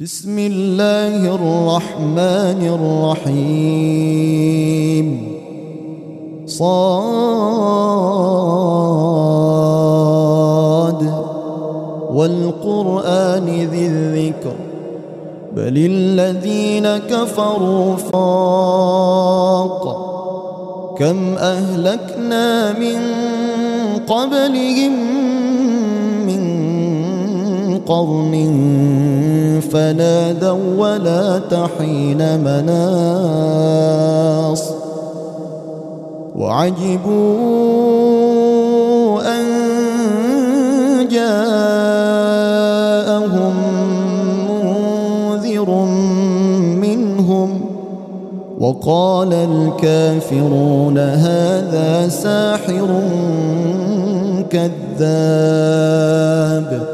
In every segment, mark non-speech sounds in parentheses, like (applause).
بسم الله الرحمن الرحيم. صاد. والقرآن ذي الذكر. بل الذين كفروا فاق. كم أهلكنا من قبلهم قرن فنادوا ولا تحين مناص. وعجبوا أن جاءهم منذر منهم. وقال الكافرون هذا ساحر كذاب.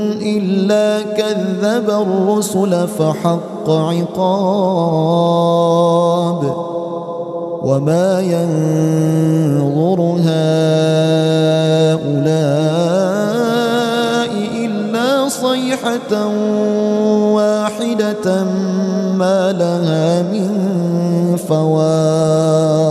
إلا كذب الرسل فحق عقاب وما ينظر هؤلاء إلا صيحة واحدة ما لها من فواق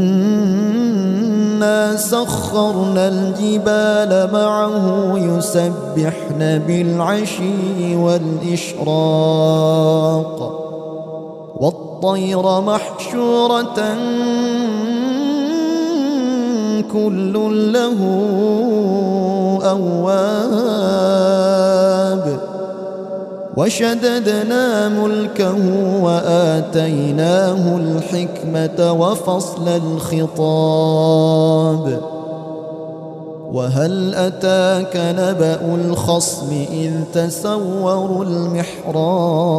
سخرنا الجبال معه يسبحن بالعشي والإشراق والطير محشورة كل له أواب وشددنا ملكه وآتيناه الحكمة وفصل الخطاب. وهل أتاك نبأ الخصم إذ تسوروا المحراب؟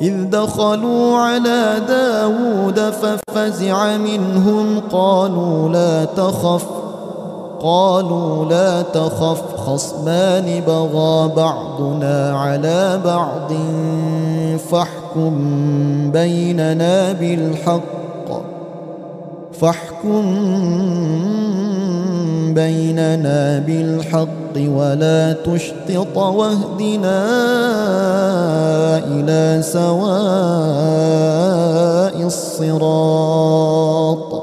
إذ دخلوا على داود ففزع منهم قالوا لا تخف قالوا لا تخف. خصمان بغى بعضنا على بعض فاحكم بيننا بالحق. فاحكم بيننا بالحق ولا تشطط واهدنا إلى سواء الصراط.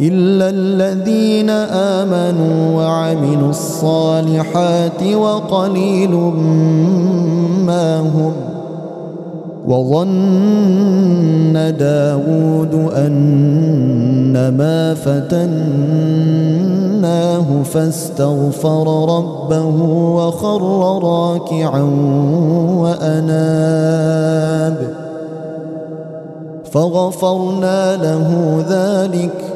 إلا الذين آمنوا وعملوا الصالحات وقليل ما هم وظن داود أنما فتناه فاستغفر ربه وخر راكعا وأناب فغفرنا له ذلك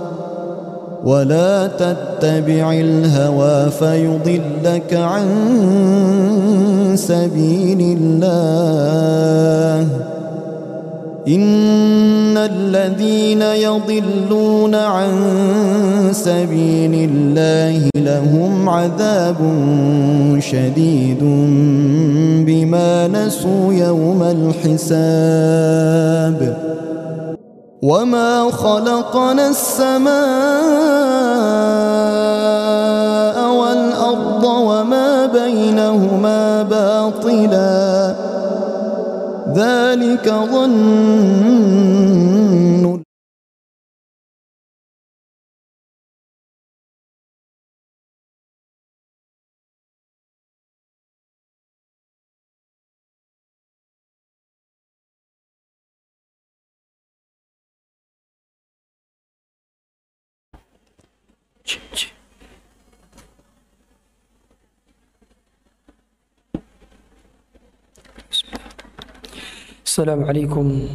ولا تتبع الهوى فيضلك عن سبيل الله إن الذين يضلون عن سبيل الله لهم عذاب شديد بما نسوا يوم الحساب وما خلقنا السماء والأرض وما بينهما باطلا ذلك ظن السلام عليكم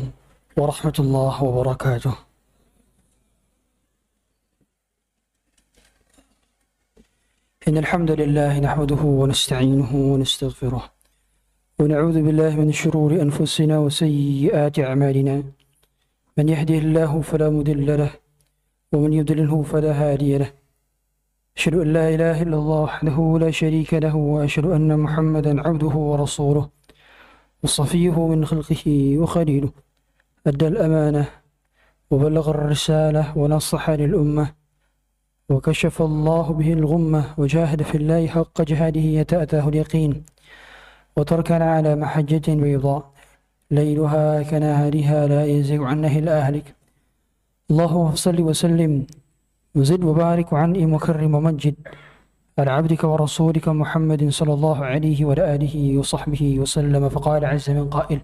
ورحمة الله وبركاته. إن الحمد لله نحمده ونستعينه ونستغفره. ونعوذ بالله من شرور أنفسنا وسيئات أعمالنا. من يهده الله فلا مضل له ومن يضلله فلا هادي له. أشهد أن لا إله إلا الله وحده لا شريك له وأشهد أن محمدا عبده ورسوله وصفيه من خلقه وخليله أدى الأمانة وبلغ الرسالة ونصح للأمة وكشف الله به الغمة وجاهد في الله حق جهاده يتأتاه اليقين وتركنا على محجة بيضاء. ليلها كنهارها لا يزيغ عنه إلا أهلك. اللهم صل وسلم وزد وبارك وعنئم وكرم ومجد. على عبدك ورسولك محمد صلى الله عليه وعلى آله وصحبه وسلم. فقال عز من قائل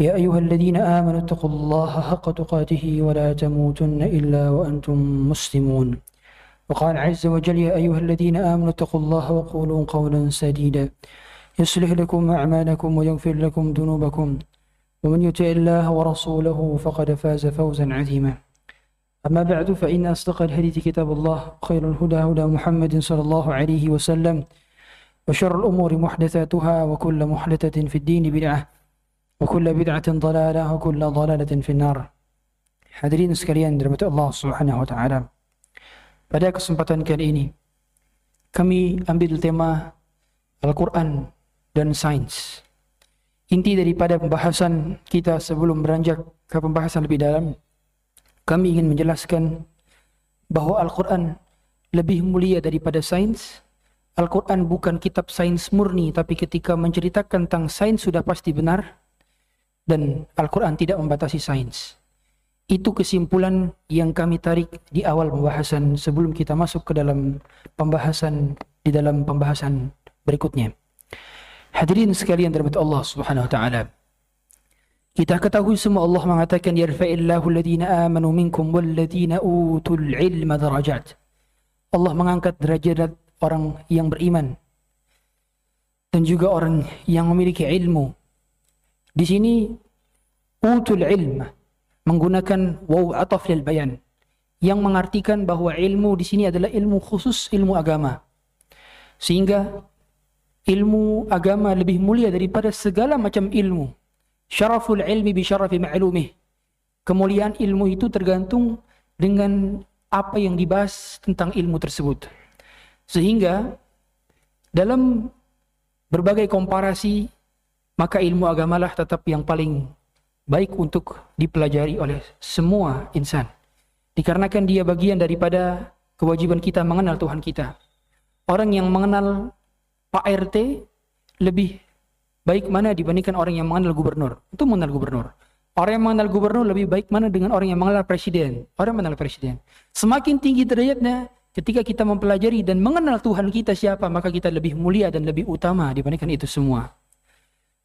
يا أيها الذين آمنوا اتقوا الله حق تقاته ولا تموتن إلا وأنتم مسلمون. وقال عز وجل يا أيها الذين آمنوا اتقوا الله وقولوا قولا سديدا. يصلح لكم أعمالكم ويغفر لكم ذنوبكم. ومن يطع الله ورسوله فقد فاز فوزا عظيما. أما بعد فإن أصدق الحديث كتاب الله خير الهدى هدى محمد صلى الله عليه وسلم وشر الأمور محدثاتها وكل محدثة في الدين بدعة وكل بدعة ضلالة وكل ضلالة في النار Hadirin sekalian dirahmati Allah Subhanahu wa taala. Pada kesempatan kali ini kami ambil tema Al-Qur'an dan sains. Inti daripada pembahasan kita sebelum beranjak ke pembahasan lebih dalam kami ingin menjelaskan bahwa Al-Quran lebih mulia daripada sains. Al-Quran bukan kitab sains murni, tapi ketika menceritakan tentang sains sudah pasti benar. Dan Al-Quran tidak membatasi sains. Itu kesimpulan yang kami tarik di awal pembahasan sebelum kita masuk ke dalam pembahasan di dalam pembahasan berikutnya. Hadirin sekalian dirahmati Allah Subhanahu wa taala. Kita ketahui semua Allah mengatakan yarfa'illahu alladhina amanu minkum walladhina utul ilma darajat. Allah mengangkat derajat orang yang beriman dan juga orang yang memiliki ilmu. Di sini utul ilm menggunakan waw ataf lil bayan yang mengartikan bahwa ilmu di sini adalah ilmu khusus ilmu agama. Sehingga ilmu agama lebih mulia daripada segala macam ilmu. Syaraful ilmi bi syarafi ma'lumih. Kemuliaan ilmu itu tergantung dengan apa yang dibahas tentang ilmu tersebut. Sehingga dalam berbagai komparasi maka ilmu agamalah tetap yang paling baik untuk dipelajari oleh semua insan. Dikarenakan dia bagian daripada kewajiban kita mengenal Tuhan kita. Orang yang mengenal Pak RT lebih baik mana dibandingkan orang yang mengenal gubernur. Itu mengenal gubernur. Orang yang mengenal gubernur lebih baik mana dengan orang yang mengenal presiden. Orang yang mengenal presiden. Semakin tinggi derajatnya, ketika kita mempelajari dan mengenal Tuhan kita siapa, maka kita lebih mulia dan lebih utama dibandingkan itu semua.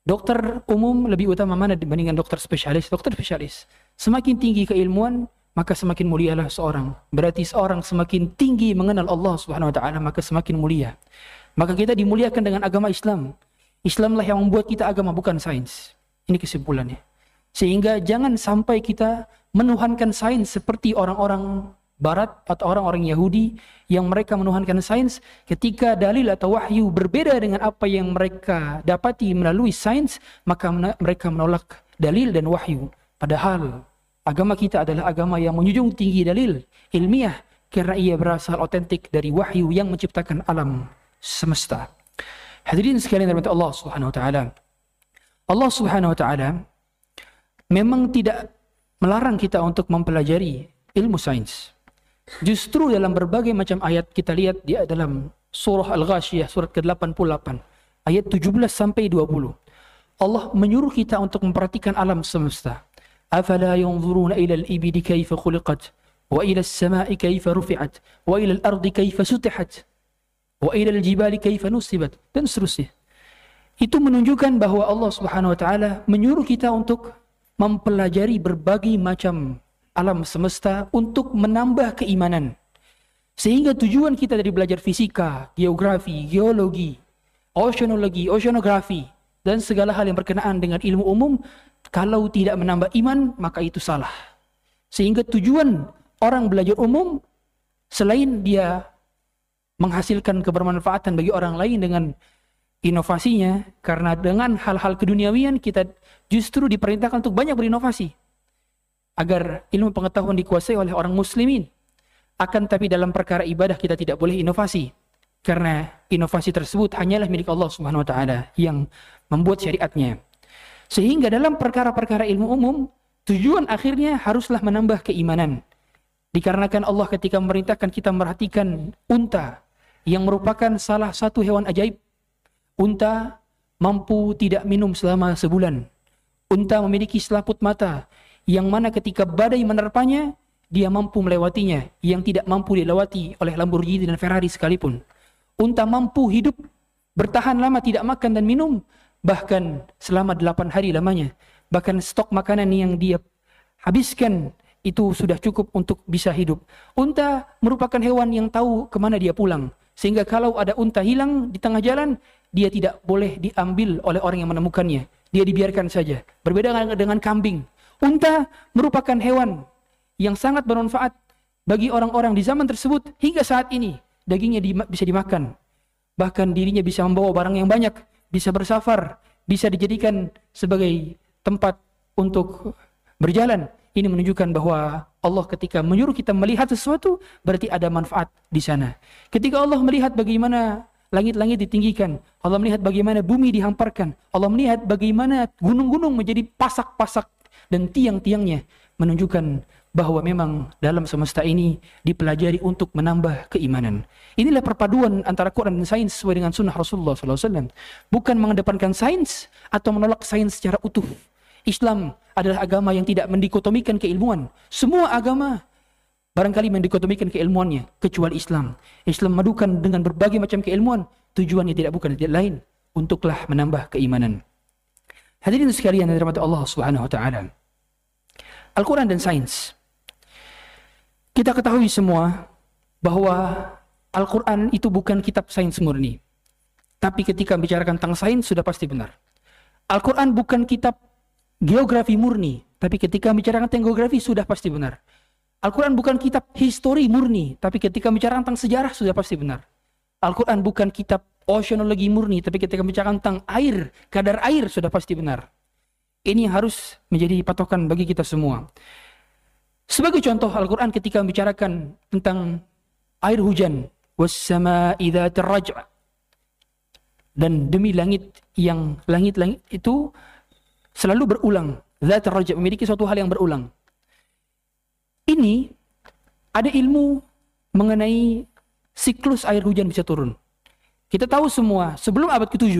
Dokter umum lebih utama mana dibandingkan dokter spesialis? Dokter spesialis. Semakin tinggi keilmuan, maka semakin mulialah seorang. Berarti seorang semakin tinggi mengenal Allah Subhanahu wa taala, maka semakin mulia. Maka kita dimuliakan dengan agama Islam. Islamlah yang membuat kita agama bukan sains. Ini kesimpulannya. Sehingga jangan sampai kita menuhankan sains seperti orang-orang barat atau orang-orang Yahudi yang mereka menuhankan sains ketika dalil atau wahyu berbeda dengan apa yang mereka dapati melalui sains maka mereka menolak dalil dan wahyu padahal agama kita adalah agama yang menjunjung tinggi dalil ilmiah karena ia berasal otentik dari wahyu yang menciptakan alam semesta hadirin sekalian dari Allah Subhanahu wa taala Allah Subhanahu wa taala memang tidak melarang kita untuk mempelajari ilmu sains Justru dalam berbagai macam ayat kita lihat di dalam surah Al-Ghashiyah surat ke-88 ayat 17 sampai 20. Allah menyuruh kita untuk memperhatikan alam semesta. Afala yanzuruna ila al-ibili kaifa khuliqat wa ila as-sama'i rufi'at wa ila al-ardi kaifa sutihat wa ila al-jibali kaifa nusibat dan seterusnya. Itu menunjukkan bahwa Allah Subhanahu wa taala menyuruh kita untuk mempelajari berbagai macam alam semesta untuk menambah keimanan. Sehingga tujuan kita dari belajar fisika, geografi, geologi, oceanologi, oceanografi, dan segala hal yang berkenaan dengan ilmu umum, kalau tidak menambah iman, maka itu salah. Sehingga tujuan orang belajar umum, selain dia menghasilkan kebermanfaatan bagi orang lain dengan inovasinya, karena dengan hal-hal keduniawian kita justru diperintahkan untuk banyak berinovasi agar ilmu pengetahuan dikuasai oleh orang muslimin. Akan tapi dalam perkara ibadah kita tidak boleh inovasi. Karena inovasi tersebut hanyalah milik Allah Subhanahu wa taala yang membuat syariatnya. Sehingga dalam perkara-perkara ilmu umum, tujuan akhirnya haruslah menambah keimanan. Dikarenakan Allah ketika memerintahkan kita memperhatikan unta yang merupakan salah satu hewan ajaib. Unta mampu tidak minum selama sebulan. Unta memiliki selaput mata yang mana ketika badai menerpanya, dia mampu melewatinya, yang tidak mampu dilewati oleh Lamborghini dan Ferrari sekalipun. Unta mampu hidup bertahan lama tidak makan dan minum, bahkan selama delapan hari lamanya. Bahkan stok makanan yang dia habiskan itu sudah cukup untuk bisa hidup. Unta merupakan hewan yang tahu ke mana dia pulang. Sehingga kalau ada unta hilang di tengah jalan, dia tidak boleh diambil oleh orang yang menemukannya. Dia dibiarkan saja. Berbeda dengan kambing. Unta merupakan hewan yang sangat bermanfaat bagi orang-orang di zaman tersebut hingga saat ini dagingnya di, bisa dimakan. Bahkan dirinya bisa membawa barang yang banyak, bisa bersafar, bisa dijadikan sebagai tempat untuk berjalan. Ini menunjukkan bahwa Allah ketika menyuruh kita melihat sesuatu berarti ada manfaat di sana. Ketika Allah melihat bagaimana langit-langit ditinggikan, Allah melihat bagaimana bumi dihamparkan, Allah melihat bagaimana gunung-gunung menjadi pasak-pasak dan tiang-tiangnya menunjukkan bahwa memang dalam semesta ini dipelajari untuk menambah keimanan. Inilah perpaduan antara Quran dan sains sesuai dengan sunnah Rasulullah SAW. Bukan mengedepankan sains atau menolak sains secara utuh. Islam adalah agama yang tidak mendikotomikan keilmuan. Semua agama barangkali mendikotomikan keilmuannya kecuali Islam. Islam madukan dengan berbagai macam keilmuan. Tujuannya tidak bukan tidak lain untuklah menambah keimanan. Hadirin sekalian yang dirahmati Allah Subhanahu wa taala. Al-Quran dan sains kita ketahui semua bahwa Al-Quran itu bukan kitab sains murni. Tapi ketika bicarakan tentang sains sudah pasti benar. Al-Quran bukan kitab geografi murni. Tapi ketika bicarakan tentang geografi sudah pasti benar. Al-Quran bukan kitab histori murni. Tapi ketika bicarakan tentang sejarah sudah pasti benar. Al-Quran bukan kitab oceanologi murni. Tapi ketika bicarakan tentang air, kadar air sudah pasti benar. Ini harus menjadi patokan bagi kita semua. Sebagai contoh Al-Quran ketika membicarakan tentang air hujan. Wassama idha. Dan demi langit yang langit-langit itu selalu berulang. Zat terraja memiliki suatu hal yang berulang. Ini ada ilmu mengenai siklus air hujan bisa turun. Kita tahu semua, sebelum abad ke-7,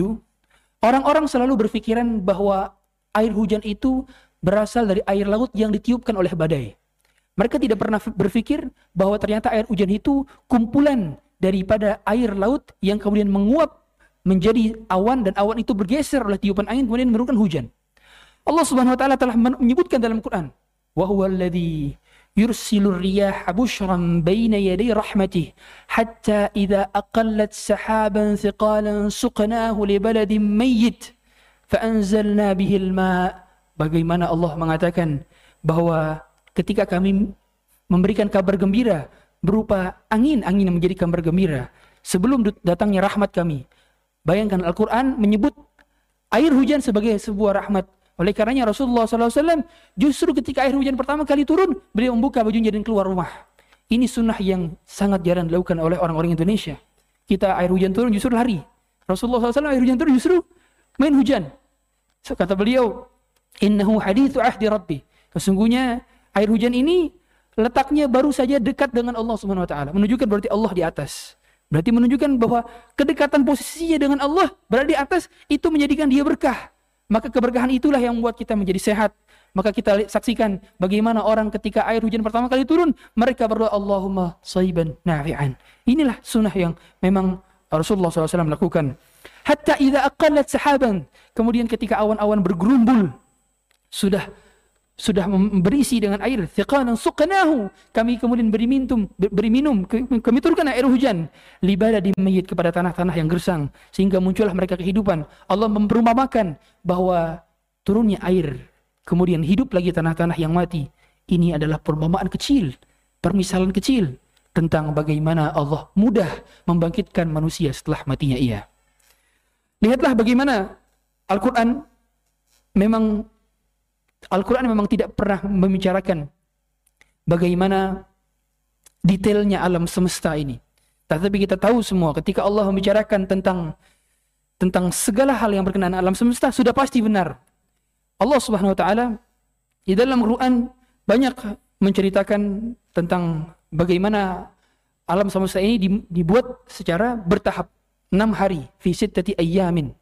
orang-orang selalu berpikiran bahwa air hujan itu berasal dari air laut yang ditiupkan oleh badai. Mereka tidak pernah berpikir bahwa ternyata air hujan itu kumpulan daripada air laut yang kemudian menguap menjadi awan dan awan itu bergeser oleh tiupan angin kemudian menurunkan hujan. Allah Subhanahu wa taala telah menyebutkan dalam Quran, "Wa huwa alladhi yursilur riyah bushran baina yaday rahmatih hatta idza aqallat sahaban thiqalan suqnahu li baladin mayyit fa anzalna bihi al-ma." Bagaimana Allah mengatakan bahwa ketika kami memberikan kabar gembira berupa angin, angin yang menjadi kabar gembira sebelum datangnya rahmat kami. Bayangkan Al-Quran menyebut air hujan sebagai sebuah rahmat. Oleh karenanya Rasulullah SAW justru ketika air hujan pertama kali turun, beliau membuka bajunya dan keluar rumah. Ini sunnah yang sangat jarang dilakukan oleh orang-orang Indonesia. Kita air hujan turun justru lari. Rasulullah SAW air hujan turun justru main hujan. So, kata beliau, Innahu hadithu ahdi rabbi. Sesungguhnya air hujan ini letaknya baru saja dekat dengan Allah Subhanahu wa taala. Menunjukkan berarti Allah di atas. Berarti menunjukkan bahwa kedekatan posisinya dengan Allah berada di atas itu menjadikan dia berkah. Maka keberkahan itulah yang membuat kita menjadi sehat. Maka kita saksikan bagaimana orang ketika air hujan pertama kali turun, mereka berdoa Allahumma saiban nafi'an. Inilah sunnah yang memang Rasulullah SAW lakukan. Hatta idza aqallat sahaban. Kemudian ketika awan-awan bergerumbul, sudah sudah berisi dengan air. Thiqalan suqnahu kami kemudian beri minum beri minum. Kami turunkan air hujan. Libada di mayit kepada tanah-tanah yang gersang. Sehingga muncullah mereka kehidupan. Allah memperumpamakan bahwa turunnya air kemudian hidup lagi tanah-tanah yang mati. Ini adalah perumpamaan kecil permisalan kecil tentang bagaimana Allah mudah membangkitkan manusia setelah matinya ia. Lihatlah bagaimana Al-Qur'an memang Al-Quran memang tidak pernah membicarakan bagaimana detailnya alam semesta ini. Tetapi kita tahu semua ketika Allah membicarakan tentang tentang segala hal yang berkenaan alam semesta sudah pasti benar. Allah Subhanahu wa taala di dalam Quran banyak menceritakan tentang bagaimana alam semesta ini dibuat secara bertahap. enam hari fi sittati ayyamin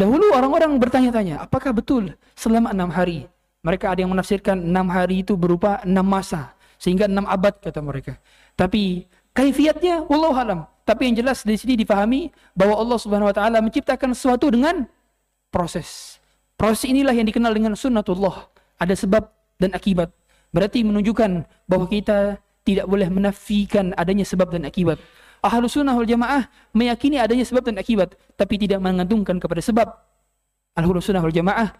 Dahulu orang-orang bertanya-tanya, apakah betul selama enam hari? Mereka ada yang menafsirkan enam hari itu berupa enam masa, sehingga enam abad kata mereka. Tapi kaifiatnya, wallahu alam. Tapi yang jelas di sini difahami bahwa Allah Subhanahu Wa Taala menciptakan sesuatu dengan proses. Proses inilah yang dikenal dengan sunnatullah. Ada sebab dan akibat. Berarti menunjukkan bahwa kita tidak boleh menafikan adanya sebab dan akibat. Ahlu sunnah wal jamaah meyakini adanya sebab dan akibat, tapi tidak mengandungkan kepada sebab. Ahlu sunnah wal jamaah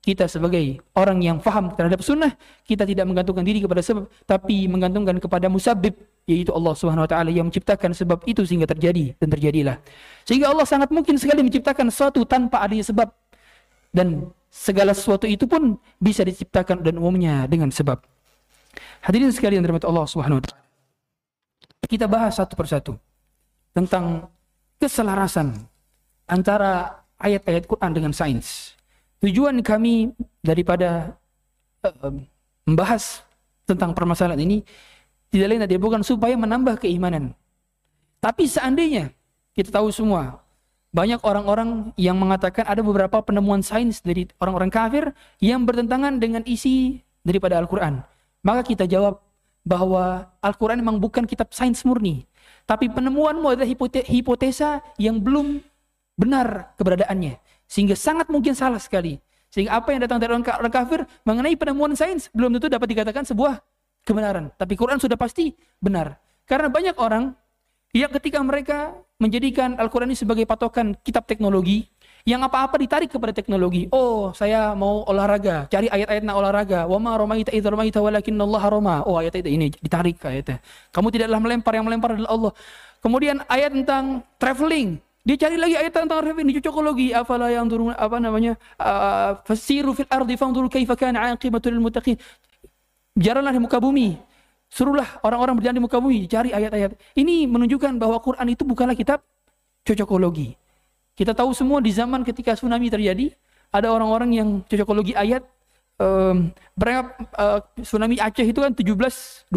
kita sebagai orang yang faham terhadap sunnah, kita tidak menggantungkan diri kepada sebab, tapi menggantungkan kepada musabib, yaitu Allah Subhanahu wa taala yang menciptakan sebab itu sehingga terjadi dan terjadilah. Sehingga Allah sangat mungkin sekali menciptakan sesuatu tanpa adanya sebab dan segala sesuatu itu pun bisa diciptakan dan umumnya dengan sebab. Hadirin sekalian dirahmati Allah Subhanahu wa taala. Kita bahas satu persatu tentang keselarasan antara ayat-ayat Quran dengan sains. Tujuan kami daripada uh, membahas tentang permasalahan ini tidak lain tidak bukan supaya menambah keimanan. Tapi seandainya kita tahu semua banyak orang-orang yang mengatakan ada beberapa penemuan sains dari orang-orang kafir yang bertentangan dengan isi daripada Al-Quran. Maka kita jawab bahwa Al-Quran memang bukan kitab sains murni. Tapi penemuanmu adalah hipotesa yang belum benar keberadaannya. Sehingga sangat mungkin salah sekali. Sehingga apa yang datang dari orang, kafir mengenai penemuan sains belum tentu dapat dikatakan sebuah kebenaran. Tapi Quran sudah pasti benar. Karena banyak orang yang ketika mereka menjadikan Al-Quran ini sebagai patokan kitab teknologi, yang apa-apa ditarik kepada teknologi. Oh, saya mau olahraga, cari ayat-ayat na olahraga. Wa ma ramaita idza ramaita walakinnallaha rama. Oh, ayat ayat ini ditarik ayatnya. Kamu tidaklah melempar, yang melempar adalah Allah. Kemudian ayat tentang traveling, dia cari lagi ayat tentang ini cocokologi. Afala yang turun apa namanya? Uh, fasiru fil ardi fanzuru kaifa kana aqibatul muttaqin. Jalanlah di muka bumi. Suruhlah orang-orang berjalan di muka bumi, cari ayat-ayat. Ini menunjukkan bahwa Quran itu bukanlah kitab cocokologi. Kita tahu semua di zaman ketika tsunami terjadi, ada orang-orang yang cocokologi ayat um, berapa uh, tsunami Aceh itu kan 1726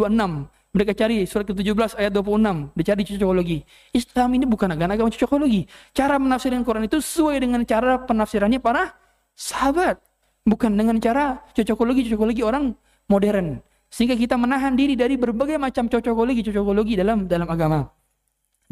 mereka cari surat ke-17 ayat 26, dicari cocokologi. Islam ini bukan agama agama cocokologi. Cara menafsirkan Quran itu sesuai dengan cara penafsirannya para sahabat, bukan dengan cara cocokologi cocokologi orang modern. Sehingga kita menahan diri dari berbagai macam cocokologi cocokologi dalam dalam agama.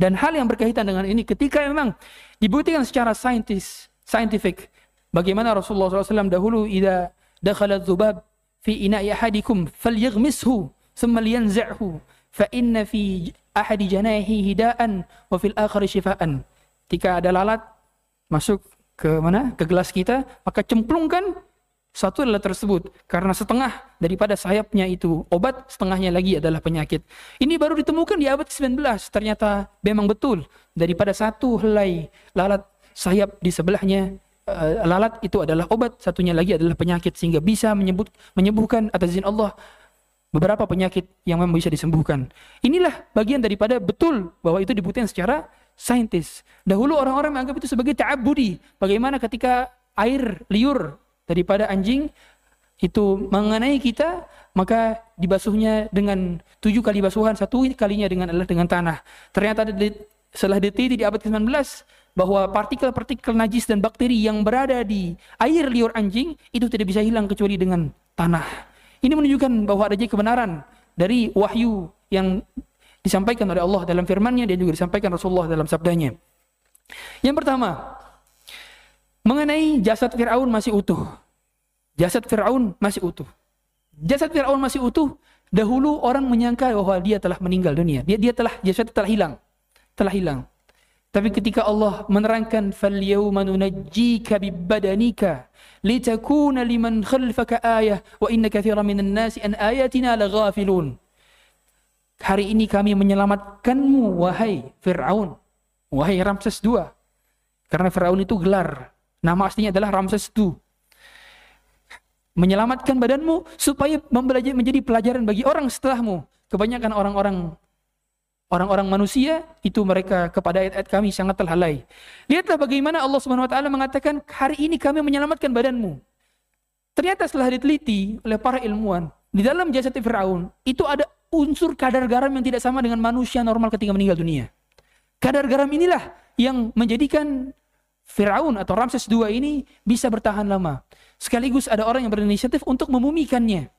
Dan hal yang berkaitan dengan ini ketika memang dibuktikan secara saintis, scientific bagaimana Rasulullah SAW dahulu ida dakhala dzubab fi ina'i ahadikum falyaghmishu thumma liyanza'hu fa inna fi ahadi janahi hidaan wa fil akhir shifaan. Ketika ada lalat masuk ke mana? Ke gelas kita, maka cemplungkan satu adalah tersebut karena setengah daripada sayapnya itu obat, setengahnya lagi adalah penyakit. Ini baru ditemukan di abad 19. Ternyata memang betul daripada satu helai lalat sayap di sebelahnya uh, lalat itu adalah obat, satunya lagi adalah penyakit sehingga bisa menyebut menyembuhkan atas izin Allah beberapa penyakit yang memang bisa disembuhkan. Inilah bagian daripada betul bahwa itu dibuktikan secara saintis. Dahulu orang-orang menganggap itu sebagai ta'abudi. Bagaimana ketika air liur daripada anjing itu mengenai kita, maka dibasuhnya dengan tujuh kali basuhan, satu kalinya dengan adalah dengan tanah. Ternyata setelah diteliti di abad ke-19 bahwa partikel-partikel najis dan bakteri yang berada di air liur anjing itu tidak bisa hilang kecuali dengan tanah. Ini menunjukkan bahwa adanya kebenaran dari wahyu yang disampaikan oleh Allah dalam firman-Nya dan juga disampaikan Rasulullah dalam sabdanya. Yang pertama, mengenai jasad Firaun masih utuh. Jasad Firaun masih utuh. Jasad Firaun masih utuh. Dahulu orang menyangka bahwa dia telah meninggal dunia. Dia dia telah jasad telah hilang. Telah hilang. Tapi ketika Allah menerangkan nunajjika bibadanika litakuna liman khalfaka ayah wa inna katsiran minan nasi an ayatina laghafilun. Hari ini kami menyelamatkanmu wahai Firaun, wahai Ramses II. Karena Firaun itu gelar, nama aslinya adalah Ramses II. Menyelamatkan badanmu supaya menjadi pelajaran bagi orang setelahmu. Kebanyakan orang-orang orang-orang manusia itu mereka kepada ayat-ayat kami sangat terhalai. Lihatlah bagaimana Allah Subhanahu wa taala mengatakan hari ini kami menyelamatkan badanmu. Ternyata setelah diteliti oleh para ilmuwan, di dalam jasad Firaun itu ada unsur kadar garam yang tidak sama dengan manusia normal ketika meninggal dunia. Kadar garam inilah yang menjadikan Firaun atau Ramses II ini bisa bertahan lama. Sekaligus ada orang yang berinisiatif untuk memumikannya.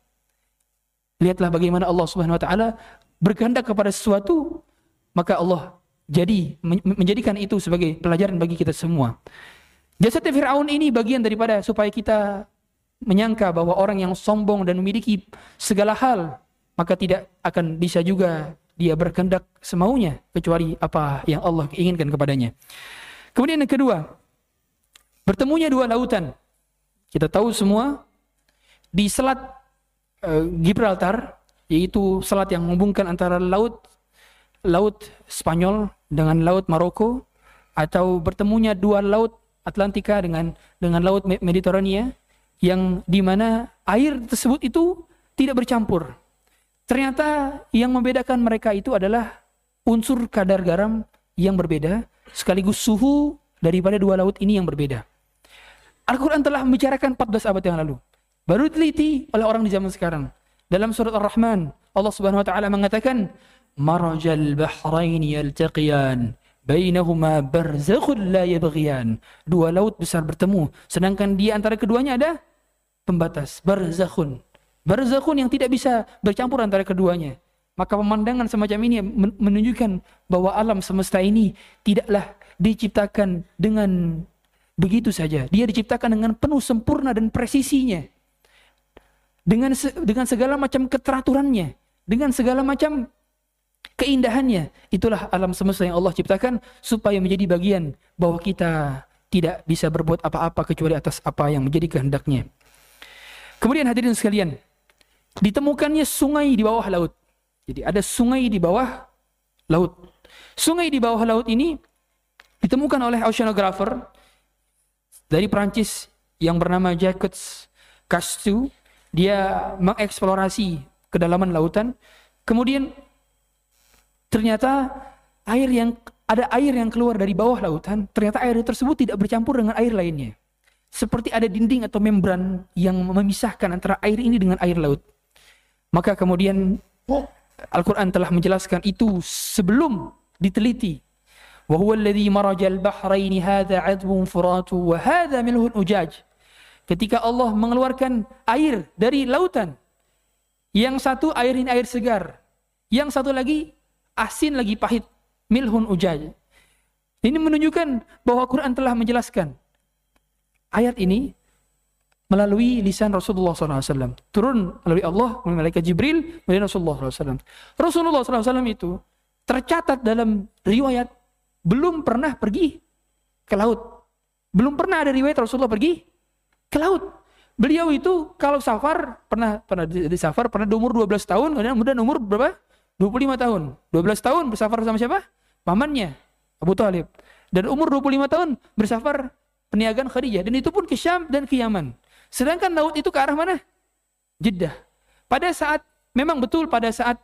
Lihatlah bagaimana Allah Subhanahu wa taala berkehendak kepada sesuatu, maka Allah jadi menjadikan itu sebagai pelajaran bagi kita semua. Jasad Fir'aun ini bagian daripada supaya kita menyangka bahwa orang yang sombong dan memiliki segala hal, maka tidak akan bisa juga dia berkehendak semaunya kecuali apa yang Allah inginkan kepadanya. Kemudian yang kedua, bertemunya dua lautan. Kita tahu semua di selat uh, Gibraltar yaitu selat yang menghubungkan antara laut laut Spanyol dengan laut Maroko atau bertemunya dua laut Atlantika dengan dengan laut Mediterania yang di mana air tersebut itu tidak bercampur. Ternyata yang membedakan mereka itu adalah unsur kadar garam yang berbeda sekaligus suhu daripada dua laut ini yang berbeda. Al-Quran telah membicarakan 14 abad yang lalu. Baru diteliti oleh orang di zaman sekarang. Dalam surat Ar-Rahman, Allah Subhanahu wa taala mengatakan, "Marajal bahraini yaltaqiyan." bainahuma barzakhun la yabghiyan. Dua laut besar bertemu, sedangkan di antara keduanya ada pembatas, barzakhun. Barzakhun yang tidak bisa bercampur antara keduanya. Maka pemandangan semacam ini menunjukkan bahwa alam semesta ini tidaklah diciptakan dengan begitu saja. Dia diciptakan dengan penuh sempurna dan presisinya. Dengan dengan segala macam keteraturannya, dengan segala macam keindahannya. Itulah alam semesta yang Allah ciptakan supaya menjadi bagian bahwa kita tidak bisa berbuat apa-apa kecuali atas apa yang menjadi kehendaknya. Kemudian hadirin sekalian, ditemukannya sungai di bawah laut. Jadi ada sungai di bawah laut. Sungai di bawah laut ini ditemukan oleh oceanographer dari Prancis yang bernama Jacques Cousteau. Dia mengeksplorasi kedalaman lautan. Kemudian ternyata air yang ada air yang keluar dari bawah lautan, ternyata air tersebut tidak bercampur dengan air lainnya. Seperti ada dinding atau membran yang memisahkan antara air ini dengan air laut. Maka kemudian Al-Quran telah menjelaskan itu sebelum diteliti. وهو الذي مرج البحرين هذا عذب فرات وهذا ملح أجاج ketika Allah mengeluarkan air dari lautan yang satu air ini air segar yang satu lagi asin lagi pahit, milhun ujaj. Ini menunjukkan bahwa Quran telah menjelaskan ayat ini melalui lisan Rasulullah SAW. Turun melalui Allah, melalui malaikat Jibril, melalui Rasulullah SAW. Rasulullah SAW itu tercatat dalam riwayat belum pernah pergi ke laut. Belum pernah ada riwayat Rasulullah pergi ke laut. Beliau itu kalau safar pernah pernah di, di safar pernah di umur 12 tahun, kemudian umur berapa? 25 tahun. 12 tahun bersafar sama siapa? Pamannya, Abu Talib. Dan umur 25 tahun bersafar peniagaan Khadijah. Dan itu pun ke Syam dan ke Yaman. Sedangkan laut itu ke arah mana? Jeddah. Pada saat, memang betul pada saat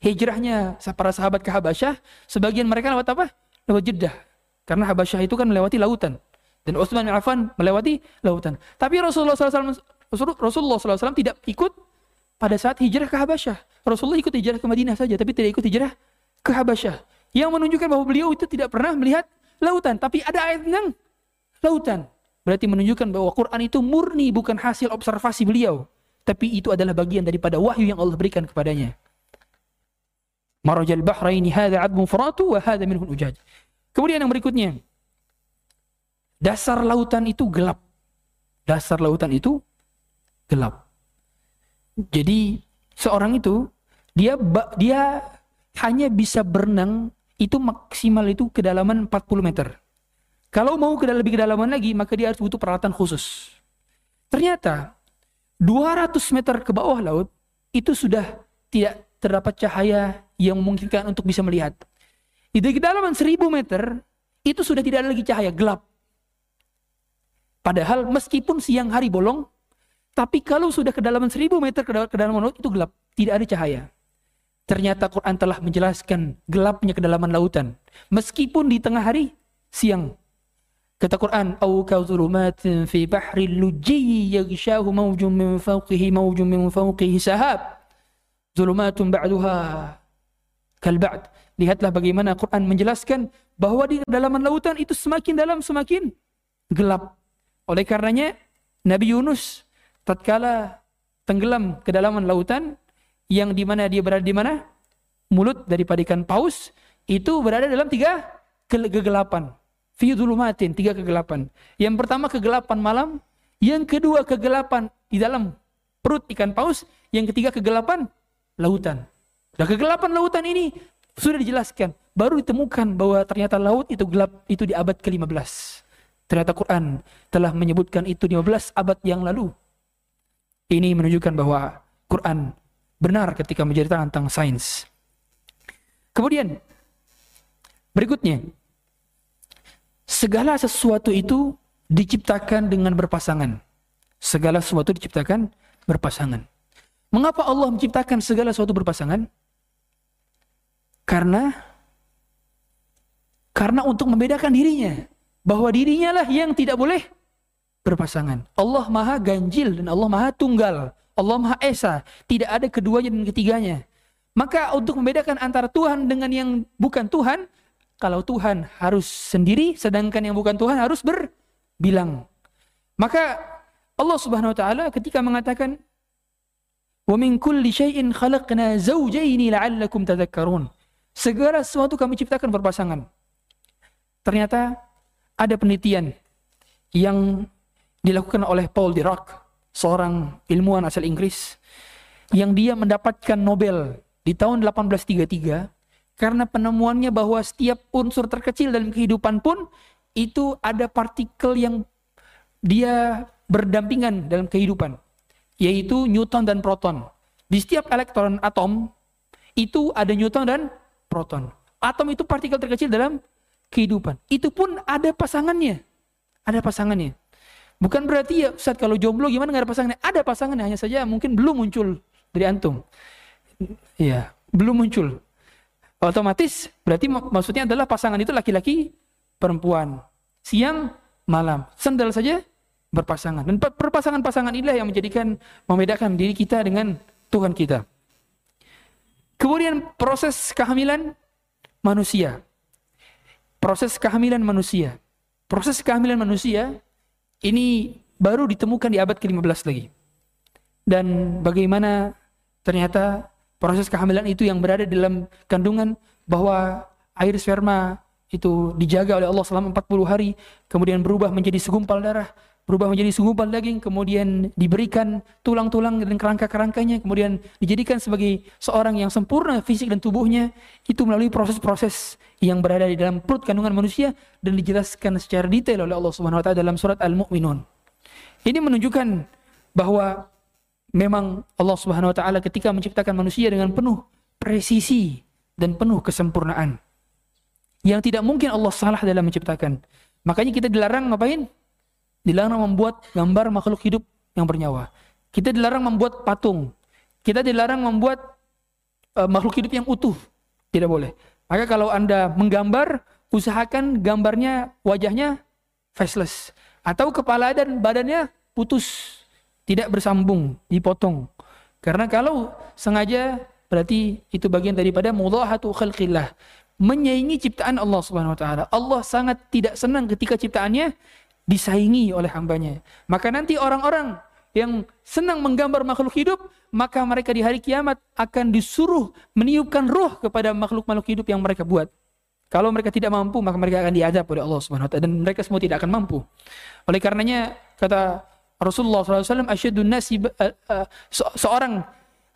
hijrahnya para sahabat ke Habasyah, sebagian mereka lewat apa? Lewat Jeddah. Karena Habasyah itu kan melewati lautan. Dan Utsman bin Affan melewati lautan. Tapi Rasulullah SAW, Rasulullah SAW tidak ikut pada saat hijrah ke Habasyah. Rasulullah ikut hijrah ke Madinah saja, tapi tidak ikut hijrah ke Habasyah. Yang menunjukkan bahwa beliau itu tidak pernah melihat lautan, tapi ada ayat tentang lautan. Berarti menunjukkan bahwa Quran itu murni bukan hasil observasi beliau, tapi itu adalah bagian daripada wahyu yang Allah berikan kepadanya. Marajal bahraini hadha admun furatu wa hadha minhun ujaj. Kemudian yang berikutnya, dasar lautan itu gelap. Dasar lautan itu gelap. Jadi seorang itu dia dia hanya bisa berenang itu maksimal itu kedalaman 40 meter. Kalau mau ke lebih kedalaman lagi, maka dia harus butuh peralatan khusus. Ternyata 200 meter ke bawah laut itu sudah tidak terdapat cahaya yang memungkinkan untuk bisa melihat. Di kedalaman 1000 meter itu sudah tidak ada lagi cahaya, gelap. Padahal meskipun siang hari bolong, tapi kalau sudah kedalaman seribu meter ke kedalaman laut itu gelap, tidak ada cahaya. Ternyata Quran telah menjelaskan gelapnya kedalaman lautan. Meskipun di tengah hari, siang. Kata Quran, "Au kauzulumatin fi bahri lujji min fawqihi mawjun min fawqihi sahab." Zulumatun kalba'd. Lihatlah bagaimana Quran menjelaskan bahwa di kedalaman lautan itu semakin dalam semakin gelap. Oleh karenanya Nabi Yunus tatkala tenggelam ke dalam lautan yang di mana dia berada di mana? Mulut daripada ikan paus itu berada dalam tiga kegelapan. Fi dhulumatin, tiga kegelapan. Yang pertama kegelapan malam, yang kedua kegelapan di dalam perut ikan paus, yang ketiga kegelapan lautan. Dan kegelapan lautan ini sudah dijelaskan, baru ditemukan bahwa ternyata laut itu gelap itu di abad ke-15. Ternyata Quran telah menyebutkan itu 15 abad yang lalu. Ini menunjukkan bahwa Quran benar ketika menceritakan tentang sains. Kemudian berikutnya segala sesuatu itu diciptakan dengan berpasangan. Segala sesuatu diciptakan berpasangan. Mengapa Allah menciptakan segala sesuatu berpasangan? Karena karena untuk membedakan dirinya bahwa dirinya lah yang tidak boleh berpasangan. Allah Maha ganjil dan Allah Maha tunggal. Allah Maha Esa, tidak ada keduanya dan ketiganya. Maka untuk membedakan antara Tuhan dengan yang bukan Tuhan, kalau Tuhan harus sendiri, sedangkan yang bukan Tuhan harus berbilang. Maka Allah Subhanahu wa taala ketika mengatakan min kulli syai'in khalaqna zawjaini la'allakum tadhakkarun. Segala sesuatu kami ciptakan berpasangan. Ternyata ada penelitian yang dilakukan oleh Paul Dirac, seorang ilmuwan asal Inggris, yang dia mendapatkan Nobel di tahun 1833 karena penemuannya bahwa setiap unsur terkecil dalam kehidupan pun itu ada partikel yang dia berdampingan dalam kehidupan yaitu Newton dan proton. Di setiap elektron atom itu ada Newton dan proton. Atom itu partikel terkecil dalam kehidupan. Itu pun ada pasangannya. Ada pasangannya. Bukan berarti ya Ustaz kalau jomblo gimana nggak ada pasangannya? Ada pasangannya hanya saja mungkin belum muncul dari antum. Iya, belum muncul. Otomatis berarti mak maksudnya adalah pasangan itu laki-laki perempuan. Siang malam. Sendal saja berpasangan. Dan perpasangan-pasangan inilah yang menjadikan membedakan diri kita dengan Tuhan kita. Kemudian proses kehamilan manusia. Proses kehamilan manusia. Proses kehamilan manusia ini baru ditemukan di abad ke-15 lagi. Dan bagaimana ternyata proses kehamilan itu yang berada dalam kandungan bahwa air sperma itu dijaga oleh Allah selama 40 hari, kemudian berubah menjadi segumpal darah, berubah menjadi segumpal daging, kemudian diberikan tulang-tulang dan kerangka-kerangkanya, kemudian dijadikan sebagai seorang yang sempurna fisik dan tubuhnya, itu melalui proses-proses yang berada di dalam perut kandungan manusia dan dijelaskan secara detail oleh Allah Subhanahu wa taala dalam surat Al-Mu'minun. Ini menunjukkan bahwa memang Allah Subhanahu wa taala ketika menciptakan manusia dengan penuh presisi dan penuh kesempurnaan. Yang tidak mungkin Allah salah dalam menciptakan. Makanya kita dilarang ngapain? Dilarang membuat gambar makhluk hidup yang bernyawa. Kita dilarang membuat patung. Kita dilarang membuat uh, makhluk hidup yang utuh. Tidak boleh. Maka kalau Anda menggambar, usahakan gambarnya wajahnya faceless atau kepala dan badannya putus, tidak bersambung, dipotong. Karena kalau sengaja berarti itu bagian daripada mudahatu khalqillah, menyaingi ciptaan Allah Subhanahu wa taala. Allah sangat tidak senang ketika ciptaannya disaingi oleh hambanya. Maka nanti orang-orang yang senang menggambar makhluk hidup, maka mereka di hari kiamat akan disuruh meniupkan roh kepada makhluk-makhluk hidup yang mereka buat. Kalau mereka tidak mampu, maka mereka akan diadab oleh Allah Subhanahu wa taala dan mereka semua tidak akan mampu. Oleh karenanya kata Rasulullah SAW, asyadun nasi uh, uh, seorang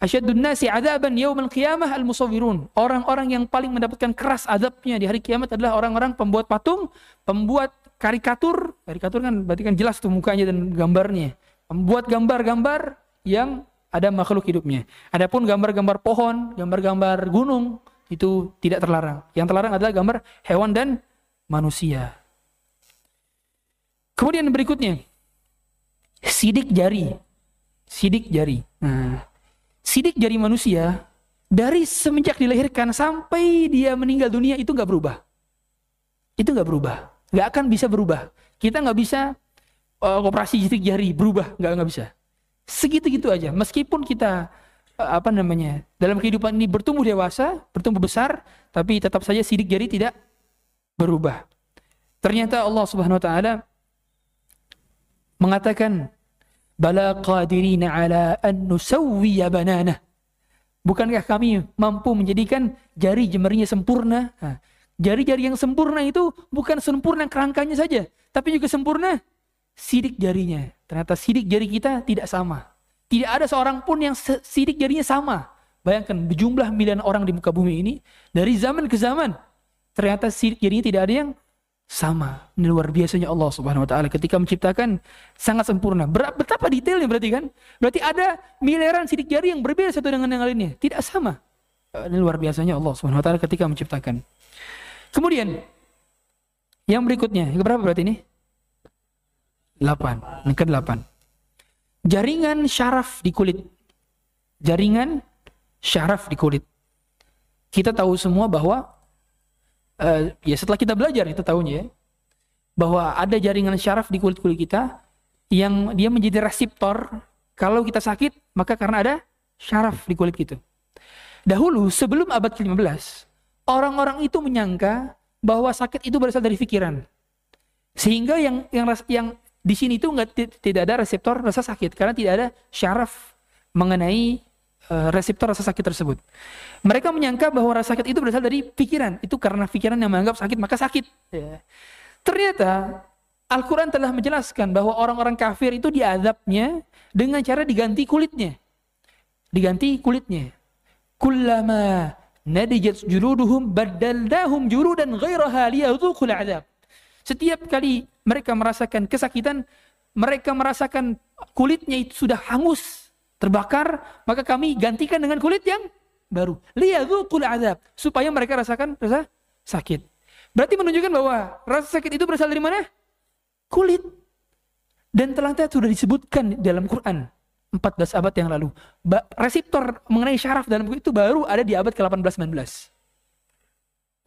asyadun nasi adaban yaumal qiyamah al musawwirun. Orang-orang yang paling mendapatkan keras adabnya di hari kiamat adalah orang-orang pembuat patung, pembuat karikatur, karikatur kan berarti kan jelas tuh mukanya dan gambarnya. Membuat gambar-gambar yang ada makhluk hidupnya. Adapun gambar-gambar pohon, gambar-gambar gunung itu tidak terlarang. Yang terlarang adalah gambar hewan dan manusia. Kemudian berikutnya sidik jari. Sidik jari. Nah, sidik jari manusia dari semenjak dilahirkan sampai dia meninggal dunia itu nggak berubah. Itu nggak berubah nggak akan bisa berubah. Kita nggak bisa uh, operasi sidik jari berubah, nggak nggak bisa. Segitu-gitu aja. Meskipun kita uh, apa namanya dalam kehidupan ini bertumbuh dewasa, bertumbuh besar, tapi tetap saja sidik jari tidak berubah. Ternyata Allah Subhanahu Wa Taala mengatakan bala qadirina ala an nusawwiya banana. Bukankah kami mampu menjadikan jari jemarinya sempurna? Nah, Jari-jari yang sempurna itu bukan sempurna kerangkanya saja, tapi juga sempurna sidik jarinya. Ternyata sidik jari kita tidak sama. Tidak ada seorang pun yang sidik jarinya sama. Bayangkan berjumlah miliaran orang di muka bumi ini dari zaman ke zaman ternyata sidik jarinya tidak ada yang sama. Ini luar biasanya Allah Subhanahu wa taala ketika menciptakan sangat sempurna. Betapa detailnya berarti kan? Berarti ada miliaran sidik jari yang berbeda satu dengan yang lainnya. Tidak sama. Ini luar biasanya Allah Subhanahu wa taala ketika menciptakan. Kemudian yang berikutnya, yang berapa berarti ini? 8. Yang ke-8. Jaringan syaraf di kulit. Jaringan syaraf di kulit. Kita tahu semua bahwa uh, ya setelah kita belajar kita tahunya ya, bahwa ada jaringan syaraf di kulit-kulit kita yang dia menjadi reseptor kalau kita sakit maka karena ada syaraf di kulit kita. Dahulu sebelum abad ke-15 orang-orang itu menyangka bahwa sakit itu berasal dari pikiran. Sehingga yang yang yang di sini itu enggak tidak ada reseptor rasa sakit karena tidak ada syaraf mengenai uh, reseptor rasa sakit tersebut. Mereka menyangka bahwa rasa sakit itu berasal dari pikiran. Itu karena pikiran yang menganggap sakit maka sakit. Ya. Ternyata Al-Quran telah menjelaskan bahwa orang-orang kafir itu diadabnya dengan cara diganti kulitnya. Diganti kulitnya. Kullama nadijat juluduhum badaldahum jurudan ghairaha liyadhuqul adab. Setiap kali mereka merasakan kesakitan, mereka merasakan kulitnya itu sudah hangus, terbakar, maka kami gantikan dengan kulit yang baru. Liyadzuqul azab. Supaya mereka rasakan rasa sakit. Berarti menunjukkan bahwa rasa sakit itu berasal dari mana? Kulit. Dan telah sudah disebutkan dalam Quran 14 abad yang lalu. Ba reseptor mengenai syaraf dalam kulit itu baru ada di abad ke-18-19.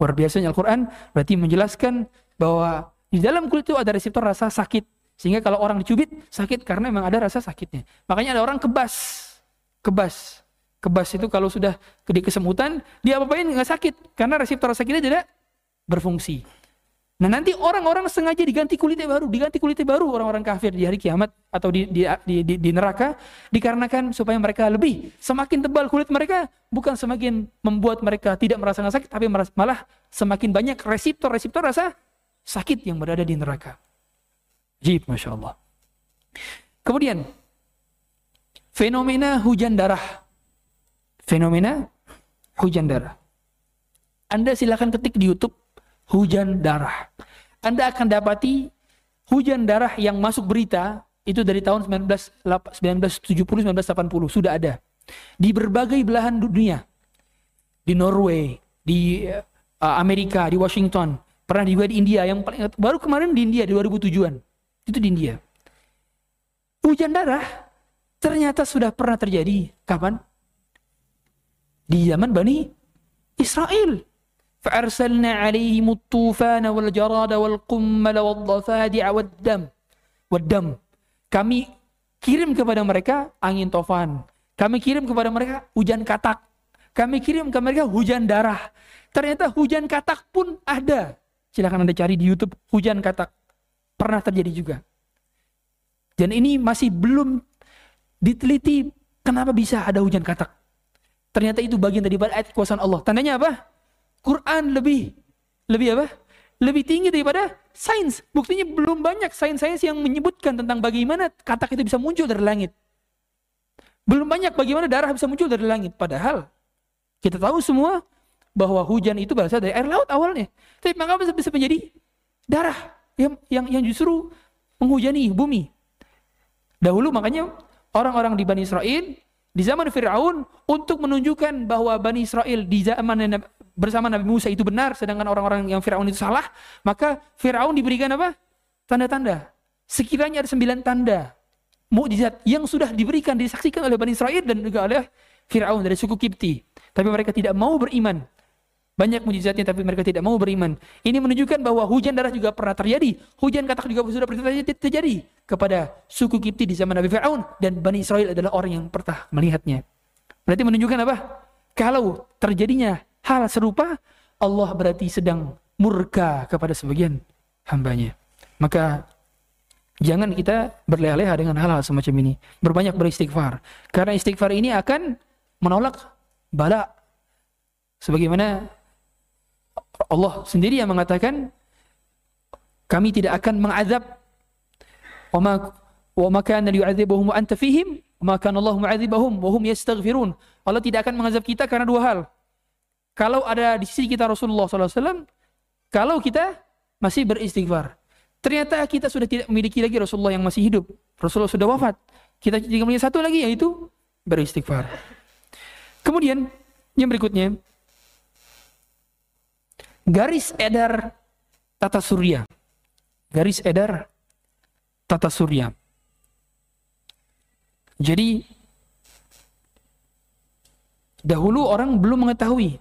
Luar biasanya Al-Quran berarti menjelaskan bahwa di dalam kulit itu ada reseptor rasa sakit. Sehingga kalau orang dicubit, sakit karena memang ada rasa sakitnya. Makanya ada orang kebas. Kebas. Kebas itu kalau sudah di kesemutan, dia apa-apain nggak sakit karena reseptor sakitnya tidak berfungsi. Nah nanti orang-orang sengaja diganti kulitnya baru, diganti kulitnya baru orang-orang kafir di hari kiamat atau di, di, di, di, di neraka dikarenakan supaya mereka lebih semakin tebal kulit mereka bukan semakin membuat mereka tidak merasakan sakit tapi malah semakin banyak reseptor-reseptor rasa sakit yang berada di neraka. Jib, masya Allah. Kemudian fenomena hujan darah fenomena hujan darah. Anda silakan ketik di YouTube hujan darah. Anda akan dapati hujan darah yang masuk berita itu dari tahun 1970 1980 sudah ada di berbagai belahan dunia. Di Norway, di uh, Amerika, di Washington, pernah juga di India yang paling baru kemarin di India di 2007-an. Itu di India. Hujan darah ternyata sudah pernah terjadi kapan? di zaman Bani Israel. Wal qummala wal dhafadi'a wad dam. Wad dam. Kami kirim kepada mereka angin tofan. Kami kirim kepada mereka hujan katak. Kami kirim ke mereka hujan darah. Ternyata hujan katak pun ada. Silahkan Anda cari di YouTube hujan katak. Pernah terjadi juga. Dan ini masih belum diteliti kenapa bisa ada hujan katak. Ternyata itu bagian daripada ayat kekuasaan Allah. Tandanya apa? Quran lebih lebih apa? Lebih tinggi daripada sains. Buktinya belum banyak sains-sains yang menyebutkan tentang bagaimana katak itu bisa muncul dari langit. Belum banyak bagaimana darah bisa muncul dari langit. Padahal kita tahu semua bahwa hujan itu berasal dari air laut awalnya. Tapi mengapa bisa, menjadi darah yang, yang yang justru menghujani bumi? Dahulu makanya orang-orang di Bani Israel di zaman Fir'aun untuk menunjukkan bahwa Bani Israel di zaman bersama Nabi Musa itu benar sedangkan orang-orang yang Fir'aun itu salah maka Fir'aun diberikan apa? tanda-tanda. Sekiranya ada sembilan tanda mukjizat yang sudah diberikan disaksikan oleh Bani Israel dan juga oleh Fir'aun dari suku Kipti tapi mereka tidak mau beriman banyak mujizatnya tapi mereka tidak mau beriman. Ini menunjukkan bahwa hujan darah juga pernah terjadi. Hujan katak juga sudah pernah terjadi kepada suku Kipti di zaman Nabi Fir'aun. Dan Bani Israel adalah orang yang pernah melihatnya. Berarti menunjukkan apa? Kalau terjadinya hal serupa, Allah berarti sedang murka kepada sebagian hambanya. Maka jangan kita berleha-leha dengan hal-hal semacam ini. Berbanyak beristighfar. Karena istighfar ini akan menolak bala. Sebagaimana Allah sendiri yang mengatakan kami tidak akan mengazab wa ma wa ma kana yu'adzibuhum wa anta fihim wa ma kana Allah mu'adzibahum wa hum yastaghfirun. Allah tidak akan mengazab kita karena dua hal. Kalau ada di sisi kita Rasulullah SAW, kalau kita masih beristighfar. Ternyata kita sudah tidak memiliki lagi Rasulullah yang masih hidup. Rasulullah sudah wafat. Kita tinggal punya satu lagi yaitu beristighfar. Kemudian yang berikutnya garis edar tata surya. Garis edar tata surya. Jadi dahulu orang belum mengetahui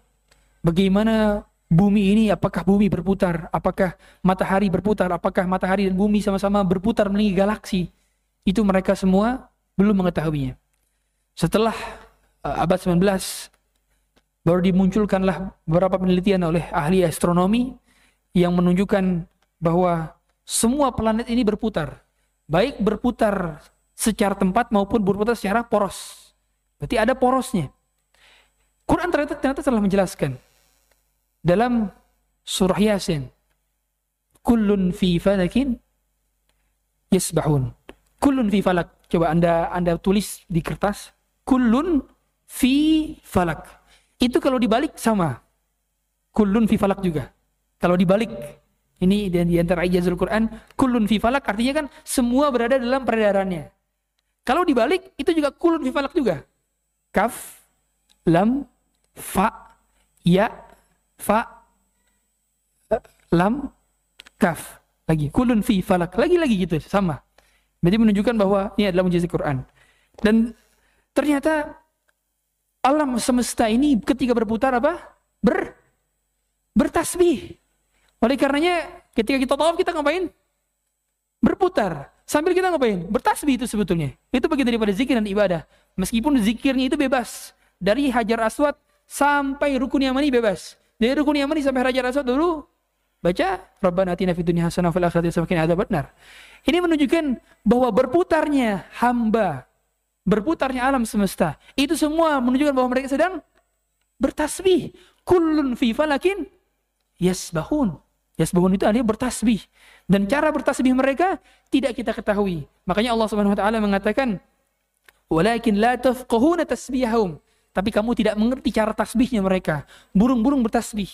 bagaimana bumi ini apakah bumi berputar, apakah matahari berputar, apakah matahari dan bumi sama-sama berputar mengelilingi galaksi. Itu mereka semua belum mengetahuinya. Setelah uh, abad 19 baru dimunculkanlah beberapa penelitian oleh ahli astronomi yang menunjukkan bahwa semua planet ini berputar. Baik berputar secara tempat maupun berputar secara poros. Berarti ada porosnya. Quran ternyata, ternyata telah menjelaskan dalam surah Yasin kullun fi falakin yasbahun kullun fi falak coba anda anda tulis di kertas kullun fi falak itu kalau dibalik sama. Kullun fi juga. Kalau dibalik ini dan di antara ijazul Quran kullun fi artinya kan semua berada dalam peredarannya. Kalau dibalik itu juga kullun fi juga. Kaf lam fa ya fa lam kaf. Lagi kulun fi falak. Lagi lagi gitu sama. Berarti menunjukkan bahwa ini adalah mujizat Quran. Dan ternyata alam semesta ini ketika berputar apa? Ber bertasbih. Oleh karenanya ketika kita tawaf kita ngapain? Berputar. Sambil kita ngapain? Bertasbih itu sebetulnya. Itu bagian daripada zikir dan ibadah. Meskipun zikirnya itu bebas. Dari hajar aswad sampai rukun yamani bebas. Dari rukun Yamani sampai Raja Aswad dulu baca Rabbana atina fid dunya hasanah fil akhirati hasanah ada benar. Ini menunjukkan bahwa berputarnya hamba, berputarnya alam semesta, itu semua menunjukkan bahwa mereka sedang bertasbih. Kullun fi falakin yasbahun. Yasbahun itu artinya bertasbih. Dan cara bertasbih mereka tidak kita ketahui. Makanya Allah Subhanahu wa taala mengatakan, "Walakin la tafqahuna tasbihahum." Tapi kamu tidak mengerti cara tasbihnya mereka. Burung-burung bertasbih.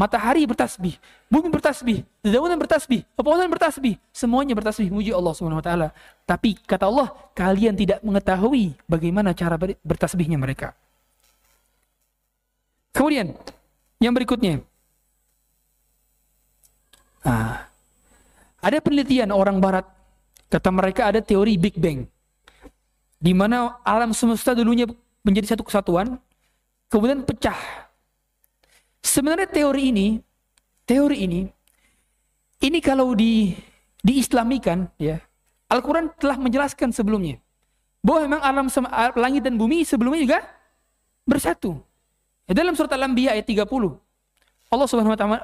Matahari bertasbih. Bumi bertasbih. Dedaunan bertasbih. Pepohonan bertasbih. Semuanya bertasbih. Muji Allah Subhanahu Wa Taala. Tapi kata Allah, kalian tidak mengetahui bagaimana cara bertasbihnya mereka. Kemudian, yang berikutnya. Ah, ada penelitian orang barat. Kata mereka ada teori Big Bang. Di mana alam semesta dulunya menjadi satu kesatuan, kemudian pecah. Sebenarnya teori ini, teori ini, ini kalau di diislamikan, ya, Al-Quran telah menjelaskan sebelumnya bahwa memang alam langit dan bumi sebelumnya juga bersatu. Ya, dalam surat Al-Anbiya ayat 30, Allah Subhanahu wa taala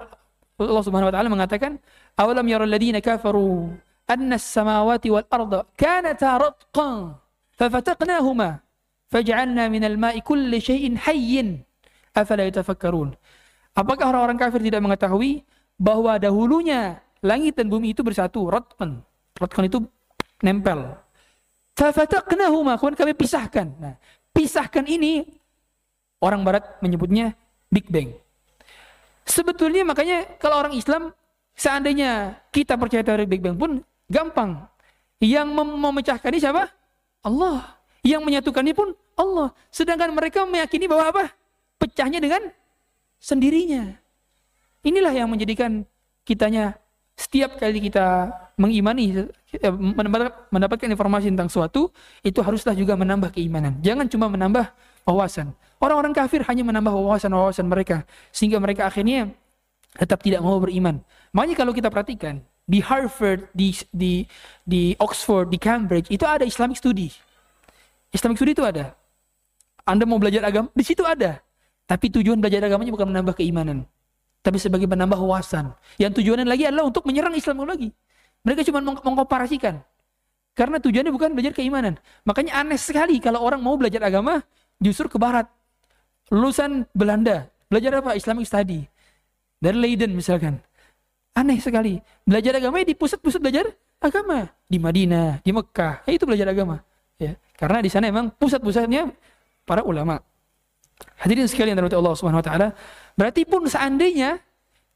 Allah Subhanahu wa taala mengatakan, "Awalam yaral ladina kafaru anna as-samawati wal arda kanata ratqan fafataqnahuma faj'alna minal ma'i kulli syai'in hayyin afala yatafakkarun apakah orang-orang kafir tidak mengetahui bahwa dahulunya langit dan bumi itu bersatu? Ratqan ratqan itu nempel. Fafataqnahuma kemudian kami pisahkan. Nah pisahkan ini orang barat menyebutnya Big Bang. Sebetulnya makanya kalau orang Islam seandainya kita percaya teori Big Bang pun gampang. Yang mem memecahkan ini siapa? Allah. Yang menyatukannya pun Allah. Sedangkan mereka meyakini bahwa apa? Pecahnya dengan sendirinya. Inilah yang menjadikan kitanya setiap kali kita mengimani eh, mendapatkan informasi tentang suatu itu haruslah juga menambah keimanan. Jangan cuma menambah wawasan. Orang-orang kafir hanya menambah wawasan-wawasan mereka sehingga mereka akhirnya tetap tidak mau beriman. Makanya kalau kita perhatikan di Harvard, di di di Oxford, di Cambridge itu ada Islamic study. Islamic Study itu ada. Anda mau belajar agama, di situ ada. Tapi tujuan belajar agamanya bukan menambah keimanan. Tapi sebagai menambah wawasan. Yang tujuannya lagi adalah untuk menyerang Islam lagi. Mereka cuma meng mengkomparasikan. Karena tujuannya bukan belajar keimanan. Makanya aneh sekali kalau orang mau belajar agama justru ke barat. Lulusan Belanda, belajar apa? Islamic Study. Dari Leiden misalkan. Aneh sekali. Belajar agama di pusat-pusat belajar agama. Di Madinah, di Mekah. Itu belajar agama. Ya, karena di sana memang pusat-pusatnya para ulama. Hadirin sekalian dari Allah Subhanahu wa taala, berarti pun seandainya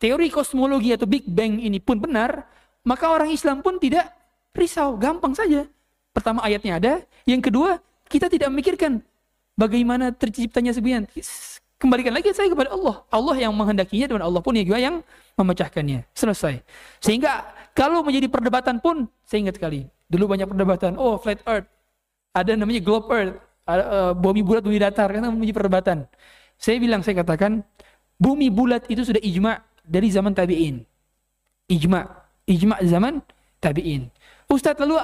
teori kosmologi atau Big Bang ini pun benar, maka orang Islam pun tidak risau, gampang saja. Pertama ayatnya ada, yang kedua kita tidak memikirkan bagaimana terciptanya sebian. Kembalikan lagi saya kepada Allah. Allah yang menghendakinya dan Allah pun juga yang memecahkannya. Selesai. Sehingga kalau menjadi perdebatan pun, saya ingat sekali. Dulu banyak perdebatan, oh flat earth. Ada namanya globe earth. Uh, bumi bulat, bumi datar. Karena menjadi perdebatan. Saya bilang, saya katakan, bumi bulat itu sudah ijma' dari zaman tabi'in. Ijma. Ijma zaman tabi'in. Ustaz lalu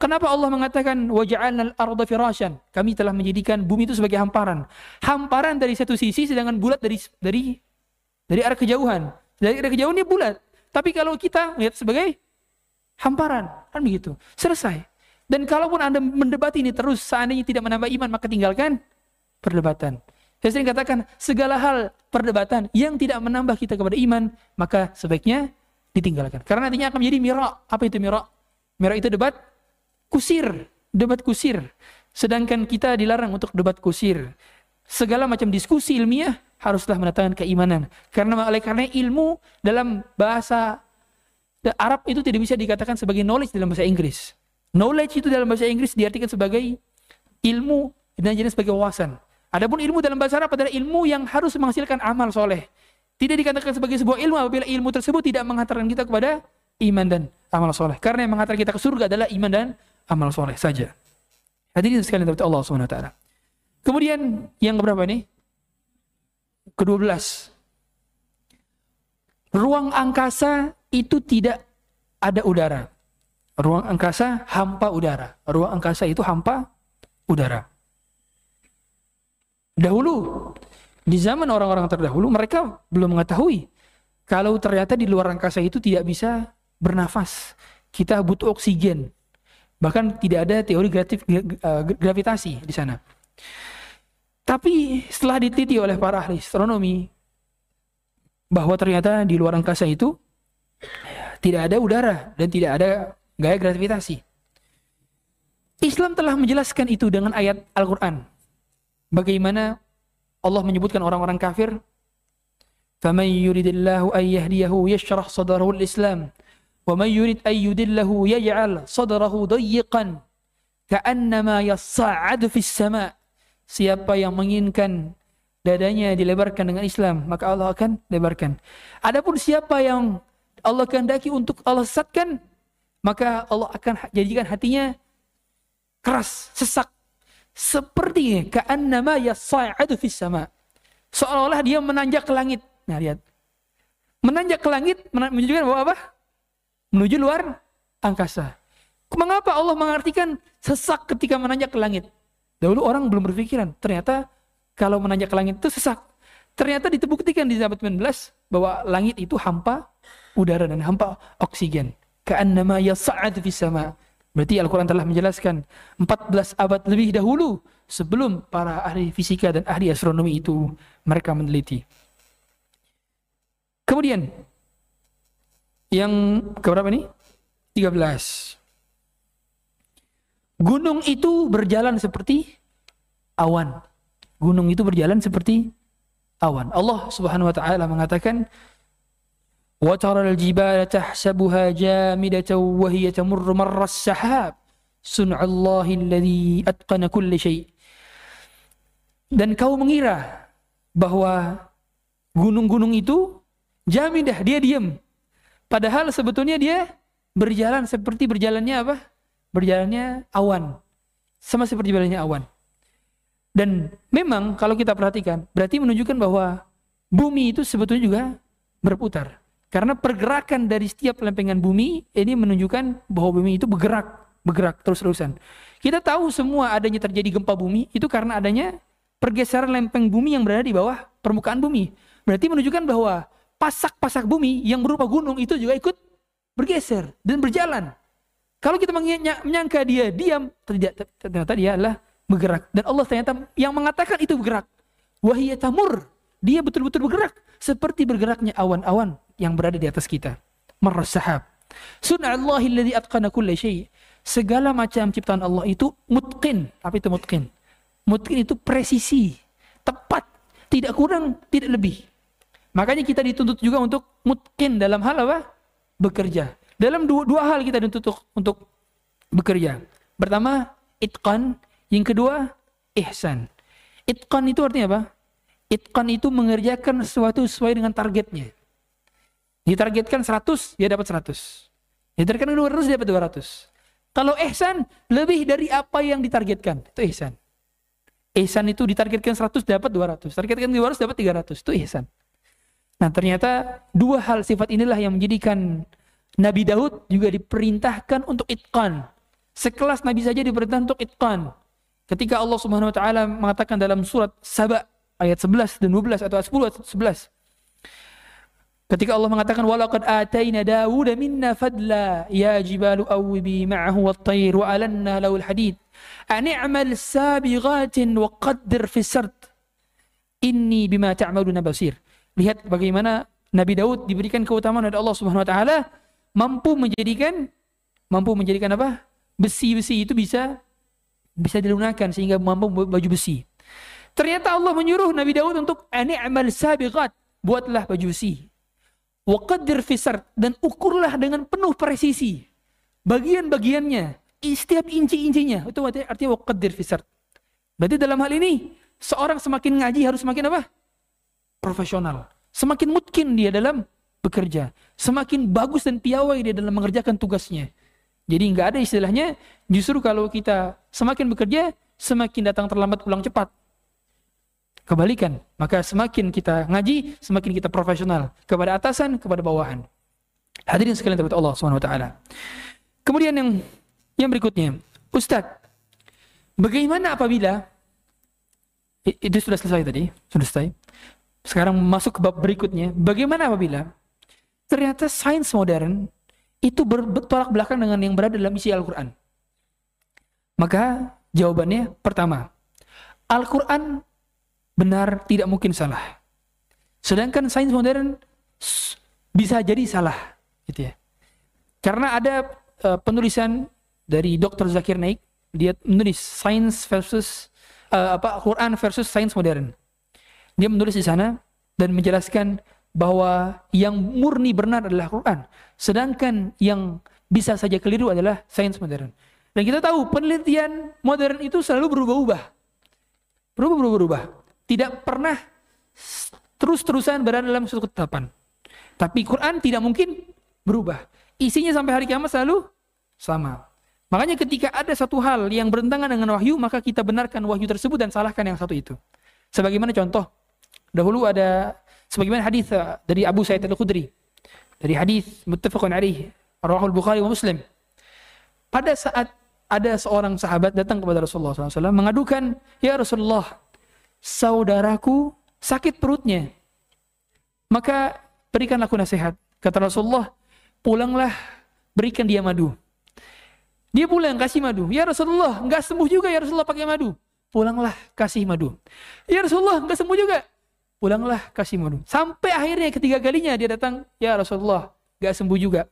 kenapa Allah mengatakan waja'alna al-ardha firasyan? Kami telah menjadikan bumi itu sebagai hamparan. Hamparan dari satu sisi sedangkan bulat dari dari dari arah kejauhan. Dari arah kejauhan dia bulat. Tapi kalau kita lihat sebagai hamparan, kan begitu. Selesai. Dan kalaupun Anda mendebati ini terus seandainya tidak menambah iman maka tinggalkan perdebatan. Saya sering katakan, segala hal perdebatan yang tidak menambah kita kepada iman, maka sebaiknya ditinggalkan. Karena nantinya akan menjadi mirak. Apa itu mirak? Mirak itu debat kusir. Debat kusir. Sedangkan kita dilarang untuk debat kusir. Segala macam diskusi ilmiah haruslah mendatangkan keimanan. Karena oleh karena ilmu dalam bahasa Arab itu tidak bisa dikatakan sebagai knowledge dalam bahasa Inggris. Knowledge itu dalam bahasa Inggris diartikan sebagai ilmu dan jenis sebagai wawasan. Adapun ilmu dalam bahasa Arab adalah ilmu yang harus menghasilkan amal soleh. Tidak dikatakan sebagai sebuah ilmu apabila ilmu tersebut tidak menghantarkan kita kepada iman dan amal soleh. Karena yang menghantar kita ke surga adalah iman dan amal soleh saja. Hadirin sekalian dari Allah Subhanahu wa taala. Kemudian yang berapa ini? Ke-12. Ruang angkasa itu tidak ada udara. Ruang angkasa hampa udara. Ruang angkasa itu hampa udara. Dahulu, di zaman orang-orang terdahulu, mereka belum mengetahui kalau ternyata di luar angkasa itu tidak bisa bernafas. Kita butuh oksigen. Bahkan tidak ada teori gratif, gravitasi di sana. Tapi setelah diteliti oleh para ahli astronomi bahwa ternyata di luar angkasa itu tidak ada udara dan tidak ada gaya gravitasi. Islam telah menjelaskan itu dengan ayat Al-Quran Bagaimana Allah menyebutkan orang-orang kafir? فَمَنْ يُرِدِ اللَّهُ أَنْ يَهْدِيَهُ يَشْرَحْ صَدَرَهُ الْإِسْلَامِ وَمَنْ يُرِدْ أَنْ يُدِلَّهُ يَجْعَلْ صَدَرَهُ ضَيِّقًا كَأَنَّمَا يَصَّعَّدُ فِي السَّمَاءِ Siapa yang menginginkan dadanya dilebarkan dengan Islam, maka Allah akan lebarkan. Adapun siapa yang Allah kehendaki untuk Allah sesatkan, maka Allah akan jadikan hatinya keras, sesak, seperti ka'annama yas'adu fis sama. Seolah-olah dia menanjak ke langit. Nah, lihat. Menanjak ke langit menunjukkan bahwa apa? Menuju luar angkasa. Mengapa Allah mengartikan sesak ketika menanjak ke langit? Dahulu orang belum berpikiran, ternyata kalau menanjak ke langit itu sesak. Ternyata ditebuktikan di zaman 19 bahwa langit itu hampa udara dan hampa oksigen. Ka'annama yas'adu fis sama. Berarti Al-Quran telah menjelaskan 14 abad lebih dahulu sebelum para ahli fisika dan ahli astronomi itu mereka meneliti. Kemudian yang keberapa ini? 13. Gunung itu berjalan seperti awan. Gunung itu berjalan seperti awan. Allah Subhanahu wa taala mengatakan وترى الجبال تحسبها جامدة وهي تمر مر السحاب صنع الله الذي أتقن كل شيء dan kau mengira bahwa gunung-gunung itu jamidah dia diam padahal sebetulnya dia berjalan seperti berjalannya apa berjalannya awan sama seperti berjalannya awan dan memang kalau kita perhatikan berarti menunjukkan bahwa bumi itu sebetulnya juga berputar karena pergerakan dari setiap lempengan bumi ini menunjukkan bahwa bumi itu bergerak, bergerak terus-terusan. Kita tahu semua adanya terjadi gempa bumi itu karena adanya pergeseran lempeng bumi yang berada di bawah permukaan bumi. Berarti menunjukkan bahwa pasak-pasak bumi yang berupa gunung itu juga ikut bergeser dan berjalan. Kalau kita menyangka dia diam, ternyata dia adalah bergerak. Dan Allah ternyata yang mengatakan itu bergerak. Wahiyatamur. Dia betul-betul bergerak. Seperti bergeraknya awan-awan yang berada di atas kita. Marras sahab. Sun'allahi atqana kulla syai. Segala macam ciptaan Allah itu mutqin. Apa itu mutqin? Mutqin itu presisi, tepat, tidak kurang, tidak lebih. Makanya kita dituntut juga untuk mungkin dalam hal apa? Bekerja. Dalam dua, dua hal kita dituntut untuk bekerja. Pertama, itqan. Yang kedua, ihsan. Itqan itu artinya apa? Itqan itu mengerjakan sesuatu sesuai dengan targetnya. Ditargetkan 100, dia dapat 100. Ditargetkan 200, dia dapat 200. Kalau ihsan, lebih dari apa yang ditargetkan. Itu ihsan. Ihsan itu ditargetkan 100, dapat 200. Targetkan 200, dapat 300. Itu ihsan. Nah ternyata dua hal sifat inilah yang menjadikan Nabi Daud juga diperintahkan untuk itqan. Sekelas Nabi saja diperintahkan untuk itqan. Ketika Allah Subhanahu wa taala mengatakan dalam surat Saba ayat 11 dan 12 atau 10 atau 11. Ketika Allah mengatakan walaqad ataina Dawud minna fadla ya jibalu awbi ma'ahu wat-tayr wa alanna lahu al-hadid an i'mal sabighatin wa qaddir fi sard inni bima ta'maluna basir. Lihat bagaimana Nabi Daud diberikan keutamaan oleh Allah Subhanahu wa taala mampu menjadikan mampu menjadikan apa? Besi-besi itu bisa bisa dilunakan sehingga mampu baju besi. Ternyata Allah menyuruh Nabi Daud untuk amal sabighat, buatlah baju besi. Waqaddir fisar dan ukurlah dengan penuh presisi bagian-bagiannya, setiap inci-incinya. Itu artinya waqaddir fisar. Berarti dalam hal ini seorang semakin ngaji harus semakin apa? profesional. Semakin mungkin dia dalam bekerja. Semakin bagus dan piawai dia dalam mengerjakan tugasnya. Jadi nggak ada istilahnya, justru kalau kita semakin bekerja, semakin datang terlambat pulang cepat. Kebalikan, maka semakin kita ngaji, semakin kita profesional kepada atasan, kepada bawahan. Hadirin sekalian terhadap Allah swt. Kemudian yang yang berikutnya, Ustadz, bagaimana apabila itu sudah selesai tadi, sudah selesai. Sekarang masuk ke bab berikutnya. Bagaimana apabila ternyata sains modern itu bertolak belakang dengan yang berada dalam isi Al-Quran? Maka jawabannya pertama, Al-Quran benar tidak mungkin salah. Sedangkan sains modern bisa jadi salah, gitu ya. Karena ada uh, penulisan dari Dr. Zakir Naik, dia menulis sains versus uh, apa Quran versus sains modern. Dia menulis di sana dan menjelaskan bahwa yang murni benar adalah Quran, sedangkan yang bisa saja keliru adalah sains modern. Dan kita tahu penelitian modern itu selalu berubah-ubah. Berubah-ubah. Tidak pernah terus-terusan berada dalam suatu ketetapan. Tapi Quran tidak mungkin berubah. Isinya sampai hari kiamat selalu sama. Makanya ketika ada satu hal yang bertentangan dengan wahyu, maka kita benarkan wahyu tersebut dan salahkan yang satu itu. Sebagaimana contoh, Dahulu ada sebagaimana hadis uh, dari Abu Sa'id Al-Khudri. Dari hadis muttafaqun alaih, Rawahul Bukhari wa Muslim. Pada saat ada seorang sahabat datang kepada Rasulullah SAW mengadukan, Ya Rasulullah, saudaraku sakit perutnya. Maka berikanlah aku nasihat. Kata Rasulullah, pulanglah berikan dia madu. Dia pulang kasih madu. Ya Rasulullah, enggak sembuh juga ya Rasulullah pakai madu. Pulanglah kasih madu. Ya Rasulullah, enggak sembuh juga pulanglah kasih madu. Sampai akhirnya ketiga kalinya dia datang, ya Rasulullah, gak sembuh juga.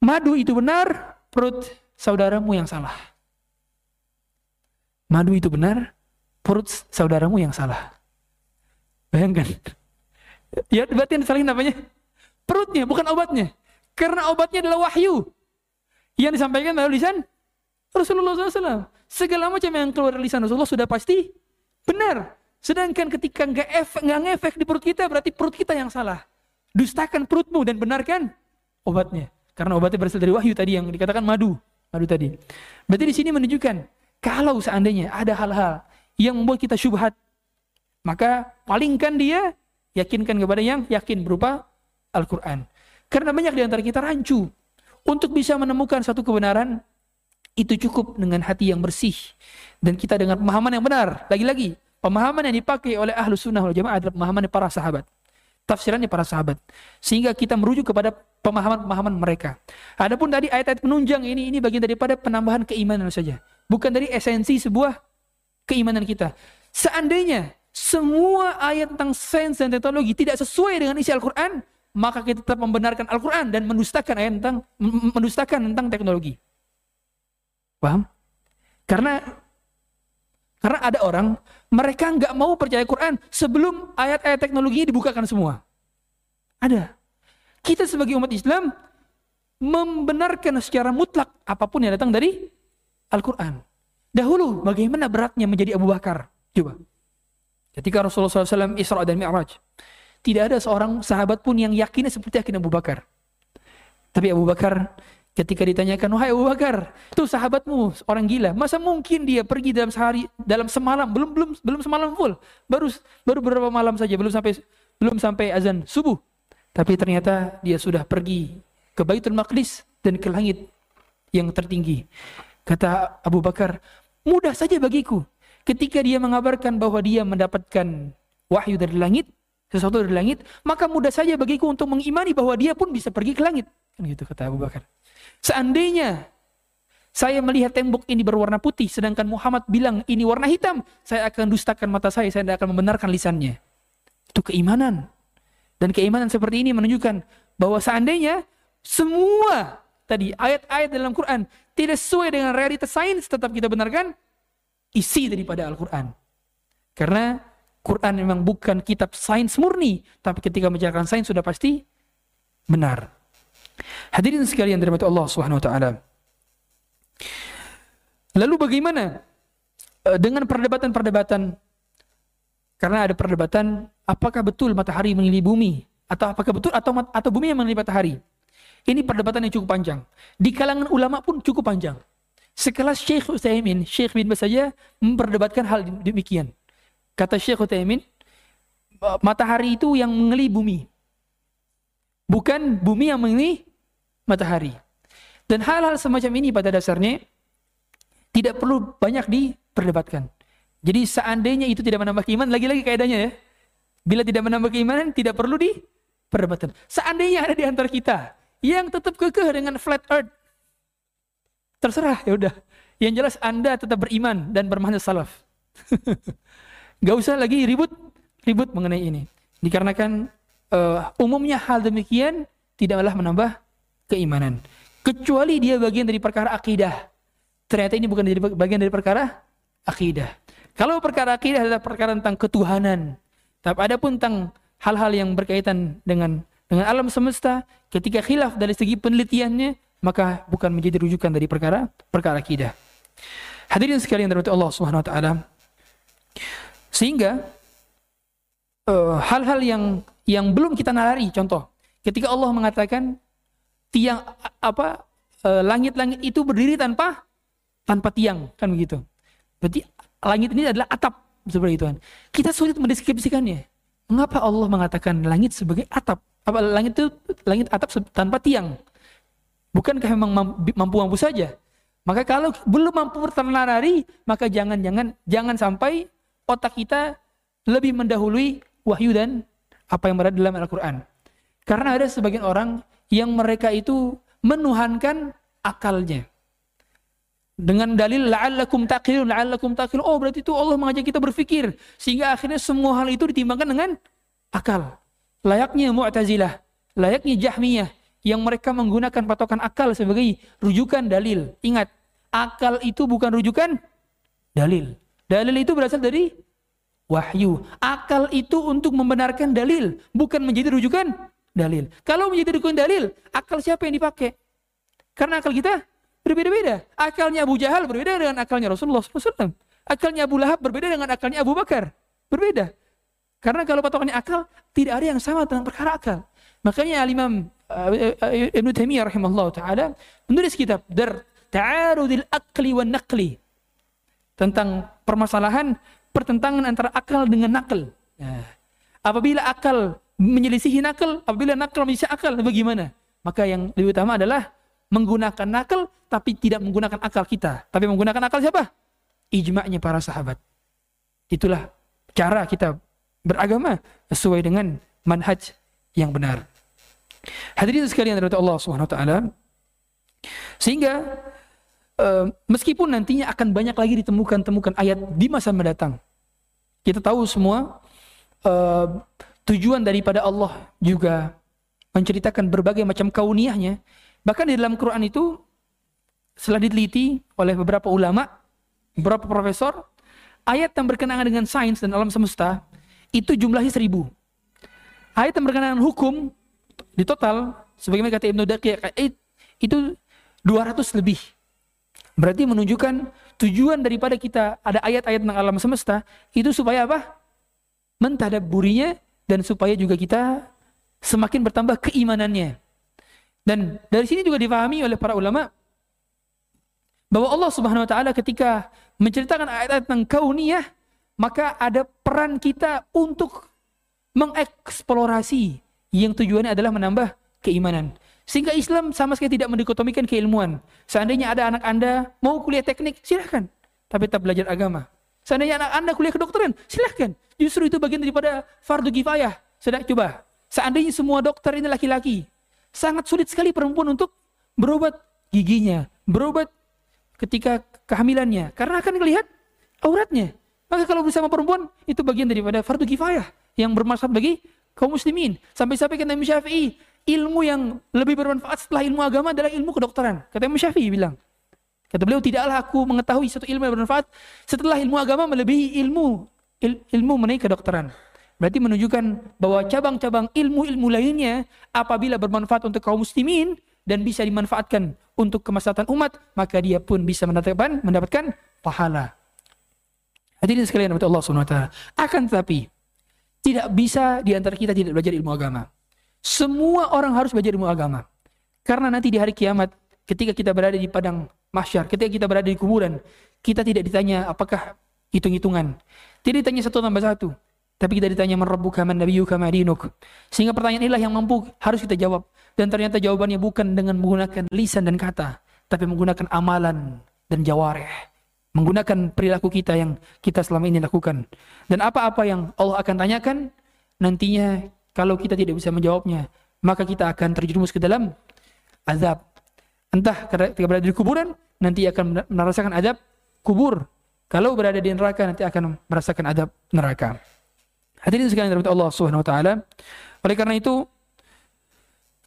Madu itu benar, perut saudaramu yang salah. Madu itu benar, perut saudaramu yang salah. Bayangkan. Ya berarti yang disalahin apanya? Perutnya, bukan obatnya. Karena obatnya adalah wahyu. Yang disampaikan melalui lisan Rasulullah SAW. Segala macam yang keluar dari lisan Rasulullah sudah pasti benar. Sedangkan ketika nggak efek, nggak ngefek di perut kita, berarti perut kita yang salah. Dustakan perutmu dan benarkan obatnya. Karena obatnya berasal dari wahyu tadi yang dikatakan madu, madu tadi. Berarti di sini menunjukkan kalau seandainya ada hal-hal yang membuat kita syubhat, maka palingkan dia, yakinkan kepada yang yakin berupa Al-Quran. Karena banyak di antara kita rancu untuk bisa menemukan satu kebenaran itu cukup dengan hati yang bersih dan kita dengan pemahaman yang benar. Lagi-lagi Pemahaman yang dipakai oleh ahlu sunnah wal jamaah adalah pemahaman para sahabat. Tafsirannya para sahabat. Sehingga kita merujuk kepada pemahaman-pemahaman mereka. Adapun tadi ayat-ayat penunjang ini, ini bagian daripada penambahan keimanan saja. Bukan dari esensi sebuah keimanan kita. Seandainya semua ayat tentang sains dan teknologi tidak sesuai dengan isi Al-Quran, maka kita tetap membenarkan Al-Quran dan mendustakan ayat tentang mendustakan tentang teknologi. Paham? Karena Karena ada orang mereka nggak mau percaya Quran sebelum ayat-ayat teknologi dibukakan semua. Ada. Kita sebagai umat Islam membenarkan secara mutlak apa pun yang datang dari Al-Quran. Dahulu bagaimana beratnya menjadi Abu Bakar? Coba. Ketika Rasulullah SAW Isra dan Mi'raj. Tidak ada seorang sahabat pun yang yakinnya seperti yakin Abu Bakar. Tapi Abu Bakar ketika ditanyakan, wahai Abu Bakar, itu sahabatmu orang gila. Masa mungkin dia pergi dalam sehari, dalam semalam, belum belum belum semalam full, baru baru beberapa malam saja, belum sampai belum sampai azan subuh. Tapi ternyata dia sudah pergi ke Baitul Maqdis dan ke langit yang tertinggi. Kata Abu Bakar, mudah saja bagiku. Ketika dia mengabarkan bahwa dia mendapatkan wahyu dari langit, sesuatu dari langit, maka mudah saja bagiku untuk mengimani bahwa dia pun bisa pergi ke langit. Kan gitu kata Abu Bakar. Seandainya saya melihat tembok ini berwarna putih, sedangkan Muhammad bilang ini warna hitam, saya akan dustakan mata saya, saya tidak akan membenarkan lisannya. Itu keimanan. Dan keimanan seperti ini menunjukkan bahwa seandainya semua tadi ayat-ayat dalam Quran tidak sesuai dengan realitas sains, tetap kita benarkan isi daripada Al-Quran. Karena Quran memang bukan kitab sains murni, tapi ketika menjalankan sains sudah pasti benar. Hadirin sekalian dirahmati Allah Subhanahu wa taala. Lalu bagaimana eh, dengan perdebatan-perdebatan karena ada perdebatan apakah betul matahari mengelilingi bumi atau apakah betul atau atau bumi yang mengelilingi matahari. Ini perdebatan yang cukup panjang. Di kalangan ulama pun cukup panjang. Sekelas Syekh Utsaimin, Syekh bin saja memperdebatkan hal demikian. Kata Syekh Utsaimin, matahari itu yang mengelilingi bumi. Bukan bumi yang mengelilingi matahari. Dan hal-hal semacam ini pada dasarnya tidak perlu banyak diperdebatkan. Jadi seandainya itu tidak menambah keimanan, lagi-lagi kaidahnya ya. Bila tidak menambah keimanan, tidak perlu diperdebatkan. Seandainya ada di antara kita yang tetap kekeh dengan flat earth, terserah ya udah. Yang jelas Anda tetap beriman dan bermanhaj salaf. (laughs) Gak usah lagi ribut ribut mengenai ini. Dikarenakan uh, umumnya hal demikian tidaklah menambah keimanan. Kecuali dia bagian dari perkara akidah. Ternyata ini bukan dari bagian dari perkara akidah. Kalau perkara akidah adalah perkara tentang ketuhanan. Tapi ada pun tentang hal-hal yang berkaitan dengan dengan alam semesta, ketika khilaf dari segi penelitiannya, maka bukan menjadi rujukan dari perkara perkara akidah. Hadirin sekalian dari Allah Subhanahu wa taala. Sehingga eh, hal-hal uh, yang yang belum kita nalari contoh ketika Allah mengatakan tiang apa eh, langit-langit uh, itu berdiri tanpa tanpa tiang kan begitu. Berarti langit ini adalah atap seperti itu kan. Kita sulit mendeskripsikannya. Mengapa Allah mengatakan langit sebagai atap? Apa langit itu langit atap tanpa tiang? Bukankah memang mampu-mampu saja? Maka kalau belum mampu ternalari, maka jangan-jangan jangan sampai otak kita lebih mendahului wahyu dan apa yang berada dalam Al-Quran. Karena ada sebagian orang yang mereka itu menuhankan akalnya. Dengan dalil la'allakum taqilun, la'allakum taqilun. Oh berarti itu Allah mengajak kita berpikir. Sehingga akhirnya semua hal itu ditimbangkan dengan akal. Layaknya Mu'tazilah, layaknya Jahmiyah. Yang mereka menggunakan patokan akal sebagai rujukan dalil. Ingat, akal itu bukan rujukan dalil. Dalil itu berasal dari wahyu. Akal itu untuk membenarkan dalil, bukan menjadi rujukan dalil. Kalau menjadi rujukan dalil, akal siapa yang dipakai? Karena akal kita berbeda-beda. Akalnya Abu Jahal berbeda dengan akalnya Rasulullah SAW. Akalnya Abu Lahab berbeda dengan akalnya Abu Bakar. Berbeda. Karena kalau patokannya akal, tidak ada yang sama tentang perkara akal. Makanya Al-Imam uh, Ibn Taimiyah rahimahullah ta'ala menulis kitab Dar Ta'arudil Akli wa Naqli tentang permasalahan pertentangan antara akal dengan nakal. Nah, apabila akal menyelisihi nakal, apabila nakal menyelisihi akal, bagaimana? Maka yang lebih utama adalah menggunakan nakal tapi tidak menggunakan akal kita. Tapi menggunakan akal siapa? Ijma'nya para sahabat. Itulah cara kita beragama sesuai dengan manhaj yang benar. Hadirin sekalian dari Allah Subhanahu wa taala. Sehingga uh, meskipun nantinya akan banyak lagi ditemukan-temukan ayat di masa mendatang. Kita tahu semua uh, tujuan daripada Allah juga menceritakan berbagai macam kauniyahnya. Bahkan di dalam Quran itu setelah diteliti oleh beberapa ulama, beberapa profesor, ayat yang berkenaan dengan sains dan alam semesta itu jumlahnya seribu. Ayat yang berkenaan hukum di total sebagaimana kata Ibnu Daqiq itu 200 lebih. Berarti menunjukkan tujuan daripada kita ada ayat-ayat tentang alam semesta itu supaya apa? Mentadaburinya dan supaya juga kita semakin bertambah keimanannya. Dan dari sini juga difahami oleh para ulama bahwa Allah Subhanahu wa taala ketika menceritakan ayat-ayat tentang kauniyah maka ada peran kita untuk mengeksplorasi yang tujuannya adalah menambah keimanan. Sehingga Islam sama sekali tidak mendikotomikan keilmuan. Seandainya ada anak Anda mau kuliah teknik, silahkan. Tapi tetap belajar agama. Seandainya anak Anda kuliah kedokteran, silahkan. Justru itu bagian daripada fardu kifayah. Sudah coba. Seandainya semua dokter ini laki-laki, sangat sulit sekali perempuan untuk berobat giginya, berobat ketika kehamilannya. Karena akan melihat auratnya. Maka kalau bersama perempuan, itu bagian daripada fardu kifayah yang bermanfaat bagi kaum muslimin. Sampai-sampai kata Imam Syafi'i, ilmu yang lebih bermanfaat setelah ilmu agama adalah ilmu kedokteran. Kata Imam Syafi'i bilang. Kata beliau, tidaklah aku mengetahui satu ilmu yang bermanfaat setelah ilmu agama melebihi ilmu il, ilmu mengenai kedokteran. Berarti menunjukkan bahwa cabang-cabang ilmu-ilmu lainnya apabila bermanfaat untuk kaum muslimin dan bisa dimanfaatkan untuk kemaslahatan umat, maka dia pun bisa mendapatkan mendapatkan pahala. Hadirin sekalian Allah Subhanahu wa taala. Akan tetapi tidak bisa di antara kita tidak belajar ilmu agama. Semua orang harus belajar ilmu agama. Karena nanti di hari kiamat, ketika kita berada di padang mahsyar, ketika kita berada di kuburan, kita tidak ditanya apakah hitung-hitungan. Tidak ditanya satu tambah satu. Tapi kita ditanya merebbuka man nabiyyuka madinuk. Sehingga pertanyaan inilah yang mampu harus kita jawab. Dan ternyata jawabannya bukan dengan menggunakan lisan dan kata. Tapi menggunakan amalan dan jawareh. Menggunakan perilaku kita yang kita selama ini lakukan. Dan apa-apa yang Allah akan tanyakan, nantinya kalau kita tidak bisa menjawabnya, maka kita akan terjerumus ke dalam azab. Entah ketika berada di kuburan, nanti akan merasakan azab kubur. Kalau berada di neraka, nanti akan merasakan azab neraka. Hadirin sekalian dari Allah Subhanahu wa taala. Oleh karena itu,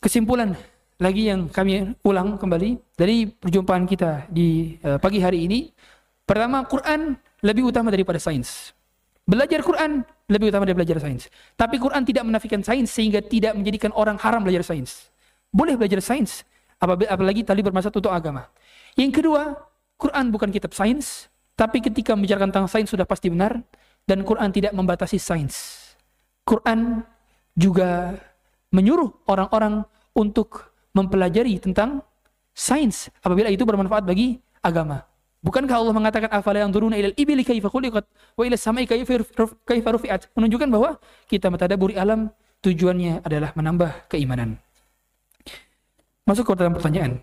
kesimpulan lagi yang kami ulang kembali dari perjumpaan kita di uh, pagi hari ini. Pertama, Quran lebih utama daripada sains. Belajar Quran lebih utama dari belajar sains. Tapi Quran tidak menafikan sains sehingga tidak menjadikan orang haram belajar sains. Boleh belajar sains, apalagi tali bermasalah untuk agama. Yang kedua, Quran bukan kitab sains, tapi ketika membicarakan tentang sains sudah pasti benar dan Quran tidak membatasi sains. Quran juga menyuruh orang-orang untuk mempelajari tentang sains apabila itu bermanfaat bagi agama. Bukankah Allah mengatakan afala yang turuna ilal ibili kaifa khuliqat wa ila samai kaifa rufi'at? Menunjukkan bahwa kita mentadaburi alam tujuannya adalah menambah keimanan. Masuk ke dalam pertanyaan.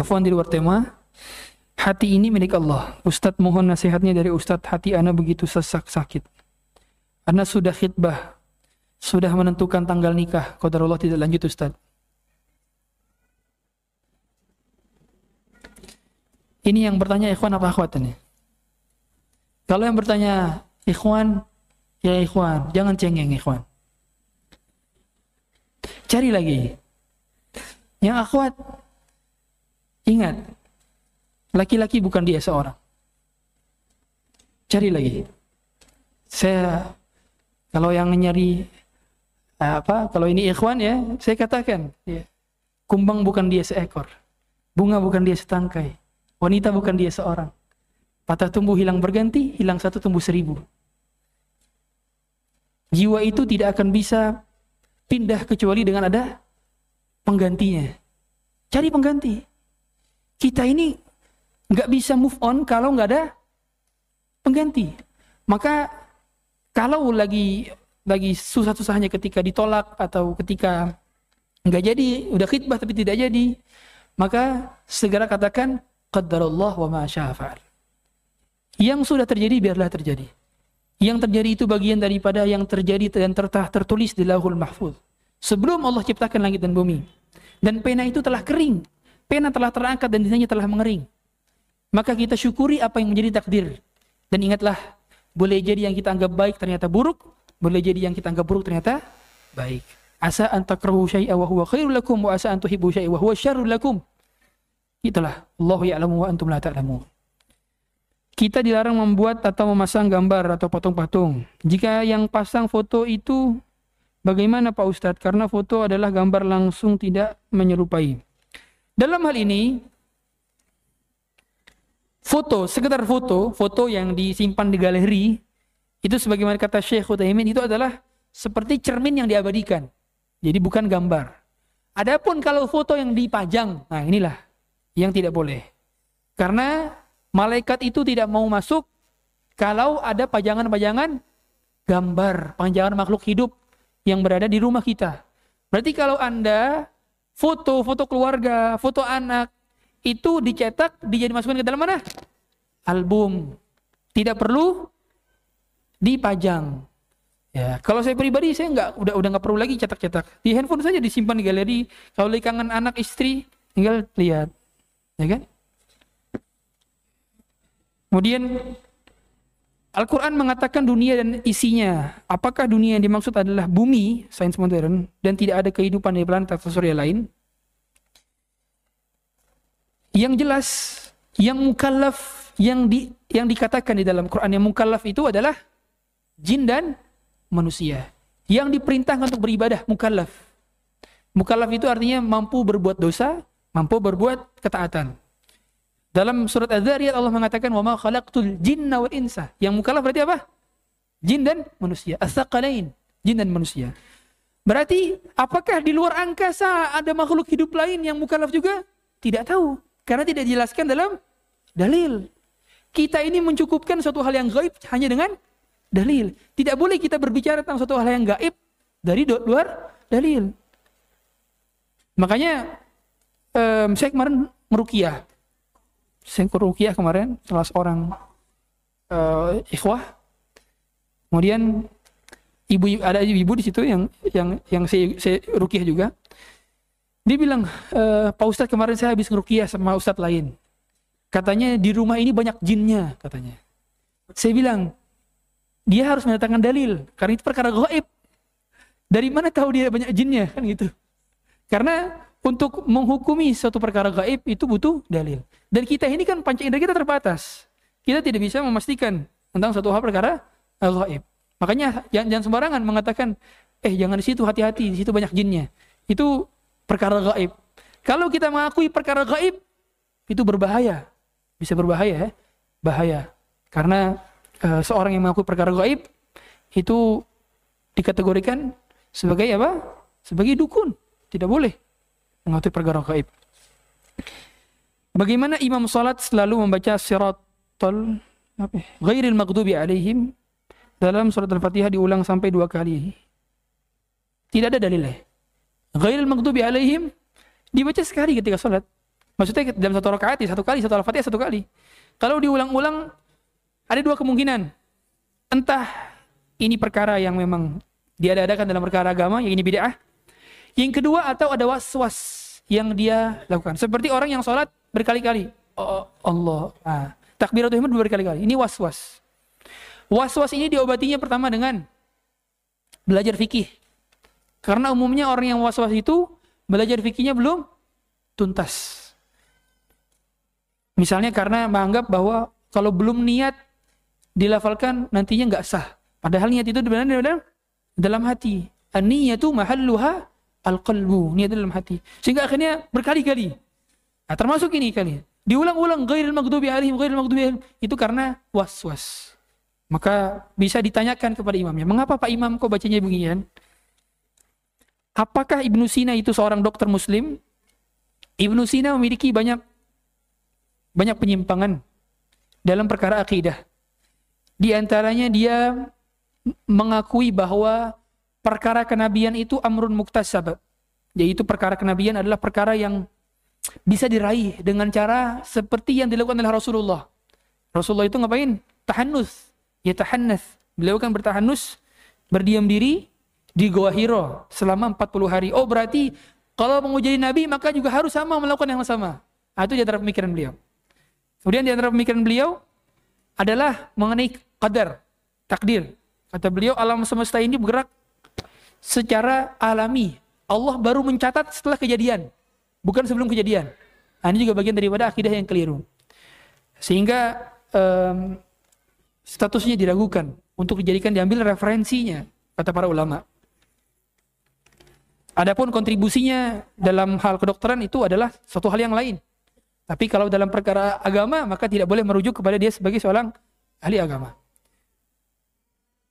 Afwan di luar tema. Hati ini milik Allah. Ustadz mohon nasihatnya dari Ustadz hati ana begitu sesak sakit. Ana sudah khidbah. Sudah menentukan tanggal nikah. Allah tidak lanjut Ustadz. Ini yang bertanya ikhwan apa akhwat ini? Kalau yang bertanya ikhwan, ya ikhwan, jangan cengeng ikhwan. Cari lagi. Yang akhwat, ingat, laki-laki bukan dia seorang. Cari lagi. Saya, kalau yang nyari apa, kalau ini ikhwan ya, saya katakan, ya, kumbang bukan dia seekor, bunga bukan dia setangkai, Wanita bukan dia seorang. Patah tumbuh hilang berganti, hilang satu tumbuh seribu. Jiwa itu tidak akan bisa pindah kecuali dengan ada penggantinya. Cari pengganti. Kita ini nggak bisa move on kalau nggak ada pengganti. Maka kalau lagi lagi susah-susahnya ketika ditolak atau ketika nggak jadi, udah khidbah tapi tidak jadi, maka segera katakan Qaddarallah wa ma Yang sudah terjadi biarlah terjadi. Yang terjadi itu bagian daripada yang terjadi dan tertah tertulis di Lauhul Mahfuz. Sebelum Allah ciptakan langit dan bumi. Dan pena itu telah kering. Pena telah terangkat dan dinanya telah mengering. Maka kita syukuri apa yang menjadi takdir. Dan ingatlah, boleh jadi yang kita anggap baik ternyata buruk, boleh jadi yang kita anggap buruk ternyata baik. Asa takrahu syai'a wa huwa khairul lakum wa asa an tuhibbu syai'a wa huwa syarrul lakum. Itulah Allahu ya'lamu wa antum la ta'lamun. Kita dilarang membuat atau memasang gambar atau patung-patung. Jika yang pasang foto itu bagaimana Pak Ustadz? Karena foto adalah gambar langsung tidak menyerupai. Dalam hal ini, foto, sekedar foto, foto yang disimpan di galeri, itu sebagaimana kata Syekh Utsaimin itu adalah seperti cermin yang diabadikan. Jadi bukan gambar. Adapun kalau foto yang dipajang, nah inilah yang tidak boleh. Karena Malaikat itu tidak mau masuk kalau ada pajangan-pajangan gambar, pajangan makhluk hidup yang berada di rumah kita. Berarti kalau Anda foto, foto keluarga, foto anak, itu dicetak, dijadi masukkan ke dalam mana? Album. Tidak perlu dipajang. Ya, kalau saya pribadi saya nggak udah udah nggak perlu lagi cetak-cetak. Di handphone saja disimpan di galeri. Kalau lagi kangen anak istri, tinggal lihat. Ya kan? Kemudian Al-Quran mengatakan dunia dan isinya. Apakah dunia yang dimaksud adalah bumi, sains modern, dan tidak ada kehidupan di planet atau surya lain? Yang jelas, yang mukallaf, yang di, yang dikatakan di dalam Quran yang mukallaf itu adalah jin dan manusia. Yang diperintahkan untuk beribadah, mukallaf. Mukallaf itu artinya mampu berbuat dosa, mampu berbuat ketaatan. Dalam surat Az-Zariyat Allah mengatakan wa ma khalaqtul jinna wal insa. Yang mukallaf berarti apa? Jin dan manusia. As-saqalain, jin dan manusia. Berarti apakah di luar angkasa ada makhluk hidup lain yang mukallaf juga? Tidak tahu. Karena tidak dijelaskan dalam dalil. Kita ini mencukupkan suatu hal yang gaib hanya dengan dalil. Tidak boleh kita berbicara tentang suatu hal yang gaib dari luar dalil. Makanya um, saya kemarin merukiah. Saya rukiah kemarin salah seorang uh, ikhwah. Kemudian ibu ada ibu di situ yang yang yang saya, saya rukiah juga. Dia bilang e, Pak Ustadz kemarin saya habis ngerukiah sama Ustadz lain. Katanya di rumah ini banyak jinnya katanya. Saya bilang dia harus mendatangkan dalil karena itu perkara gaib. Dari mana tahu dia banyak jinnya? Kan gitu. Karena untuk menghukumi suatu perkara gaib itu butuh dalil. Dan kita ini kan panca indera kita terbatas. Kita tidak bisa memastikan tentang suatu hal perkara gaib. Makanya jangan, jangan sembarangan mengatakan, eh jangan di situ hati-hati, di situ banyak jinnya. Itu perkara gaib. Kalau kita mengakui perkara gaib, itu berbahaya. Bisa berbahaya ya, bahaya. Karena uh, seorang yang mengakui perkara gaib itu dikategorikan sebagai apa? Sebagai dukun. Tidak boleh mengetahui perkara gaib. Bagaimana imam salat selalu membaca siratul? Ya, ghairil maghdubi alaihim dalam surat Al-Fatihah diulang sampai dua kali. Tidak ada dalilnya. Ghairil maghdubi alaihim dibaca sekali ketika salat. Maksudnya dalam satu rakaat ya satu kali, satu Al-Fatihah satu kali. Kalau diulang-ulang ada dua kemungkinan. Entah ini perkara yang memang diadakan dalam perkara agama, yang ini bid'ah, yang kedua atau ada was-was yang dia lakukan. Seperti orang yang sholat berkali-kali. Oh, Allah. Nah, takbiratul ihram berkali-kali. Ini was-was. Was-was ini diobatinya pertama dengan belajar fikih. Karena umumnya orang yang was-was itu belajar fikihnya belum tuntas. Misalnya karena menganggap bahwa kalau belum niat dilafalkan nantinya nggak sah. Padahal niat itu sebenarnya dalam hati. An-niyatu mahalluha al-qalbu, niat dalam hati. Sehingga akhirnya berkali-kali. Nah, termasuk ini kali. Diulang-ulang ghairil maghdubi alaihim ghairil maghdubi itu karena was-was. Maka bisa ditanyakan kepada imamnya, "Mengapa Pak Imam kok bacanya beginian?" Apakah Ibnu Sina itu seorang dokter muslim? Ibnu Sina memiliki banyak banyak penyimpangan dalam perkara akidah. Di antaranya dia mengakui bahwa perkara kenabian itu amrun muktasab. Yaitu perkara kenabian adalah perkara yang bisa diraih dengan cara seperti yang dilakukan oleh Rasulullah. Rasulullah itu ngapain? Tahannus. Ya tahannas. Beliau kan bertahanus, berdiam diri di Goa Hiro selama 40 hari. Oh berarti kalau mau nabi maka juga harus sama melakukan yang sama. Nah, itu di antara pemikiran beliau. Kemudian di antara pemikiran beliau adalah mengenai qadar, takdir. Kata beliau alam semesta ini bergerak secara alami. Allah baru mencatat setelah kejadian, bukan sebelum kejadian. Nah, ini juga bagian daripada akidah yang keliru. Sehingga um, statusnya diragukan untuk dijadikan diambil referensinya kata para ulama. Adapun kontribusinya dalam hal kedokteran itu adalah suatu hal yang lain. Tapi kalau dalam perkara agama maka tidak boleh merujuk kepada dia sebagai seorang ahli agama.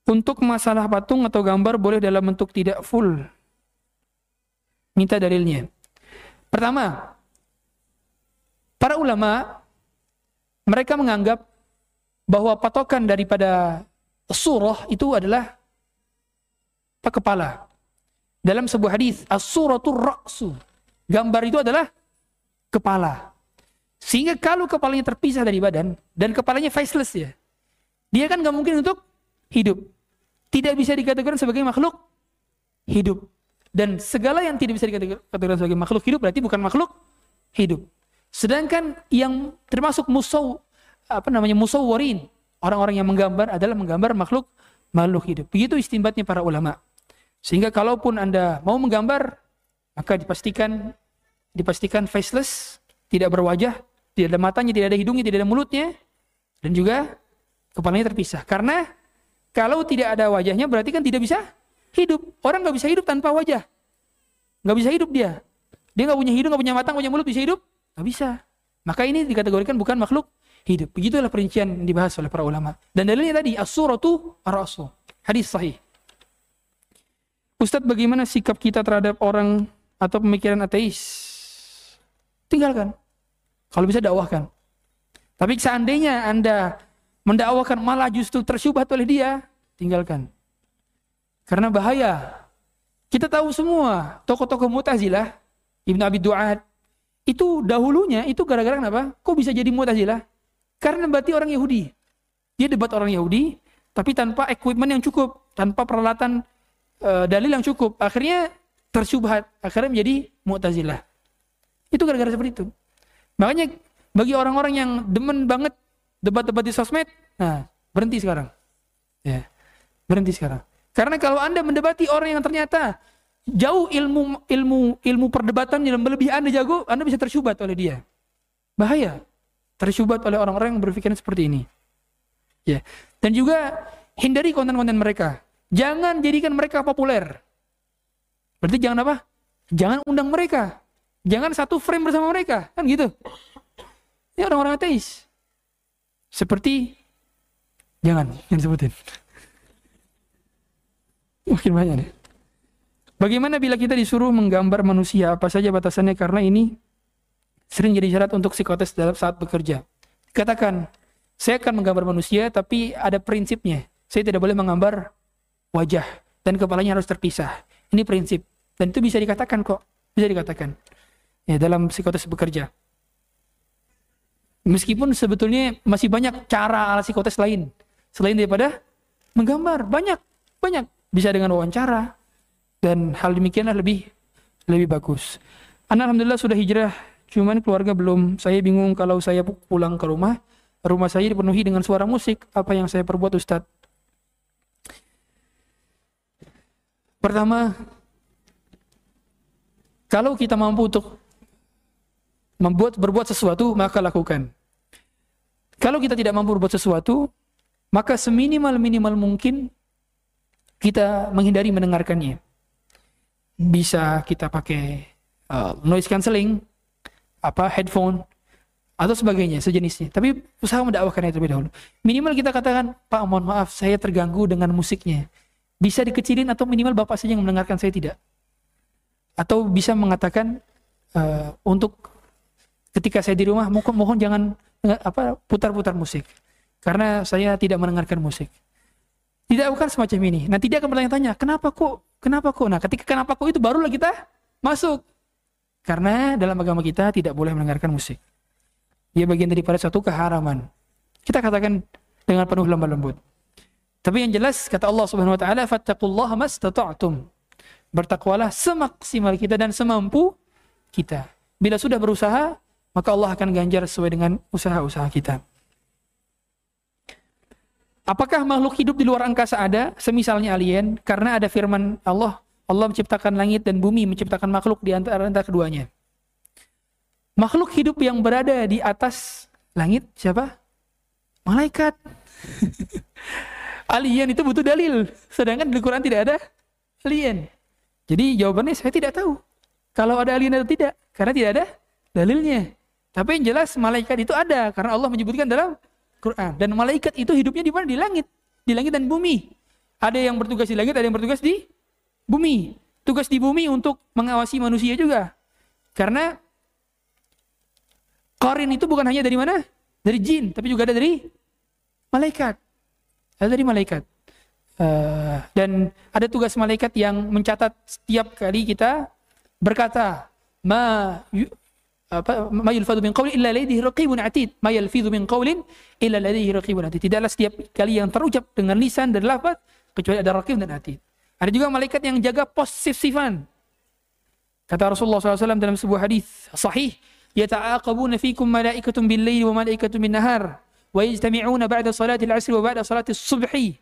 Untuk masalah patung atau gambar boleh dalam bentuk tidak full. Minta dalilnya. Pertama, para ulama mereka menganggap bahwa patokan daripada surah itu adalah kepala. Dalam sebuah hadis, as-suratul ra'su. Gambar itu adalah kepala. Sehingga kalau kepalanya terpisah dari badan dan kepalanya faceless ya, dia kan nggak mungkin untuk hidup. Tidak bisa dikategorikan sebagai makhluk hidup. Dan segala yang tidak bisa dikategorikan sebagai makhluk hidup berarti bukan makhluk hidup. Sedangkan yang termasuk musaw apa namanya musawwarin, orang-orang yang menggambar adalah menggambar makhluk makhluk hidup. Begitu istimbatnya para ulama. Sehingga kalaupun Anda mau menggambar, maka dipastikan dipastikan faceless, tidak berwajah, tidak ada matanya, tidak ada hidungnya, tidak ada mulutnya, dan juga kepalanya terpisah. Karena kalau tidak ada wajahnya berarti kan tidak bisa hidup. Orang nggak bisa hidup tanpa wajah. Nggak bisa hidup dia. Dia nggak punya hidung, nggak punya mata, nggak punya mulut, bisa hidup? Nggak bisa. Maka ini dikategorikan bukan makhluk hidup. Begitulah perincian yang dibahas oleh para ulama. Dan dalilnya tadi, as-suratu ar-rasul. Hadis sahih. Ustadz bagaimana sikap kita terhadap orang atau pemikiran ateis? Tinggalkan. Kalau bisa dakwahkan. Tapi seandainya Anda mendakwakan malah justru tersyubhat oleh dia, tinggalkan. Karena bahaya. Kita tahu semua tokoh-tokoh Mu'tazilah, Ibnu Abi Duat, itu dahulunya itu gara-gara kenapa? Kok bisa jadi Mu'tazilah? Karena berarti orang Yahudi. Dia debat orang Yahudi, tapi tanpa equipment yang cukup, tanpa peralatan uh, dalil yang cukup. Akhirnya tersyubhat, akhirnya menjadi Mu'tazilah. Itu gara-gara seperti itu. Makanya bagi orang-orang yang demen banget debat-debat di sosmed, nah berhenti sekarang. Ya, berhenti sekarang. Karena kalau anda mendebati orang yang ternyata jauh ilmu ilmu ilmu perdebatan yang lebih anda jago, anda bisa tersyubat oleh dia. Bahaya. Tersyubat oleh orang-orang yang berpikiran seperti ini. Ya. Dan juga hindari konten-konten mereka. Jangan jadikan mereka populer. Berarti jangan apa? Jangan undang mereka. Jangan satu frame bersama mereka. Kan gitu. Ini orang-orang ateis. Seperti jangan yang sebutin. Makin banyak nih. Bagaimana bila kita disuruh menggambar manusia apa saja batasannya karena ini sering jadi syarat untuk psikotes dalam saat bekerja. Katakan, saya akan menggambar manusia tapi ada prinsipnya. Saya tidak boleh menggambar wajah dan kepalanya harus terpisah. Ini prinsip dan itu bisa dikatakan kok, bisa dikatakan. Ya, dalam psikotes bekerja. Meskipun sebetulnya masih banyak cara ala psikotes lain selain daripada menggambar, banyak, banyak. Bisa dengan wawancara dan hal demikianlah lebih lebih bagus. Anak alhamdulillah sudah hijrah, cuman keluarga belum. Saya bingung kalau saya pulang ke rumah, rumah saya dipenuhi dengan suara musik. Apa yang saya perbuat Ustadz? Pertama, kalau kita mampu untuk membuat berbuat sesuatu maka lakukan. Kalau kita tidak mampu berbuat sesuatu, maka seminimal minimal mungkin kita menghindari mendengarkannya. Bisa kita pakai uh, noise cancelling, apa headphone atau sebagainya sejenisnya. Tapi usaha mendakwakannya terlebih dahulu. Minimal kita katakan, Pak mohon maaf saya terganggu dengan musiknya. Bisa dikecilin atau minimal bapak saja yang mendengarkan saya tidak. Atau bisa mengatakan uh, untuk ketika saya di rumah mohon mohon jangan apa putar-putar musik karena saya tidak mendengarkan musik. Tidak bukan semacam ini. Nanti dia akan bertanya-tanya, kenapa kok? Kenapa kok? Nah, ketika kenapa kok itu barulah kita masuk. Karena dalam agama kita tidak boleh mendengarkan musik. Dia bagian daripada suatu keharaman. Kita katakan dengan penuh lemah lembut. Tapi yang jelas kata Allah Subhanahu wa taala, "Fattaqullaha mastata'tum." Bertakwalah semaksimal kita dan semampu kita. Bila sudah berusaha, maka Allah akan ganjar sesuai dengan usaha-usaha kita. Apakah makhluk hidup di luar angkasa ada, semisalnya alien, karena ada firman Allah, Allah menciptakan langit dan bumi, menciptakan makhluk di antara, antara keduanya. Makhluk hidup yang berada di atas langit siapa? Malaikat. (laughs) alien itu butuh dalil. Sedangkan di Quran tidak ada alien. Jadi jawabannya saya tidak tahu. Kalau ada alien atau tidak. Karena tidak ada dalilnya. Tapi yang jelas malaikat itu ada. Karena Allah menyebutkan dalam Quran. Dan malaikat itu hidupnya di mana? Di langit. Di langit dan bumi. Ada yang bertugas di langit, ada yang bertugas di bumi. Tugas di bumi untuk mengawasi manusia juga. Karena Korin itu bukan hanya dari mana? Dari jin, tapi juga ada dari malaikat. Ada dari malaikat. Uh, dan ada tugas malaikat yang mencatat setiap kali kita berkata ma apa ma yulfadhu min qawlin illa ladaihi raqibun atid. Ma yalfidhu min qawlin illa ladaihi raqibun atid. Tidaklah setiap kali yang terucap dengan lisan dan lafaz kecuali ada raqib dan atid. Ada juga malaikat yang jaga posisifan kata Rasulullah SAW dalam sebuah hadis sahih yata'aqabuna fikum malaikatun bil laili wa malaikatun bin nahar wa yajtami'una ba'da salati al-'asr wa ba'da salati subhi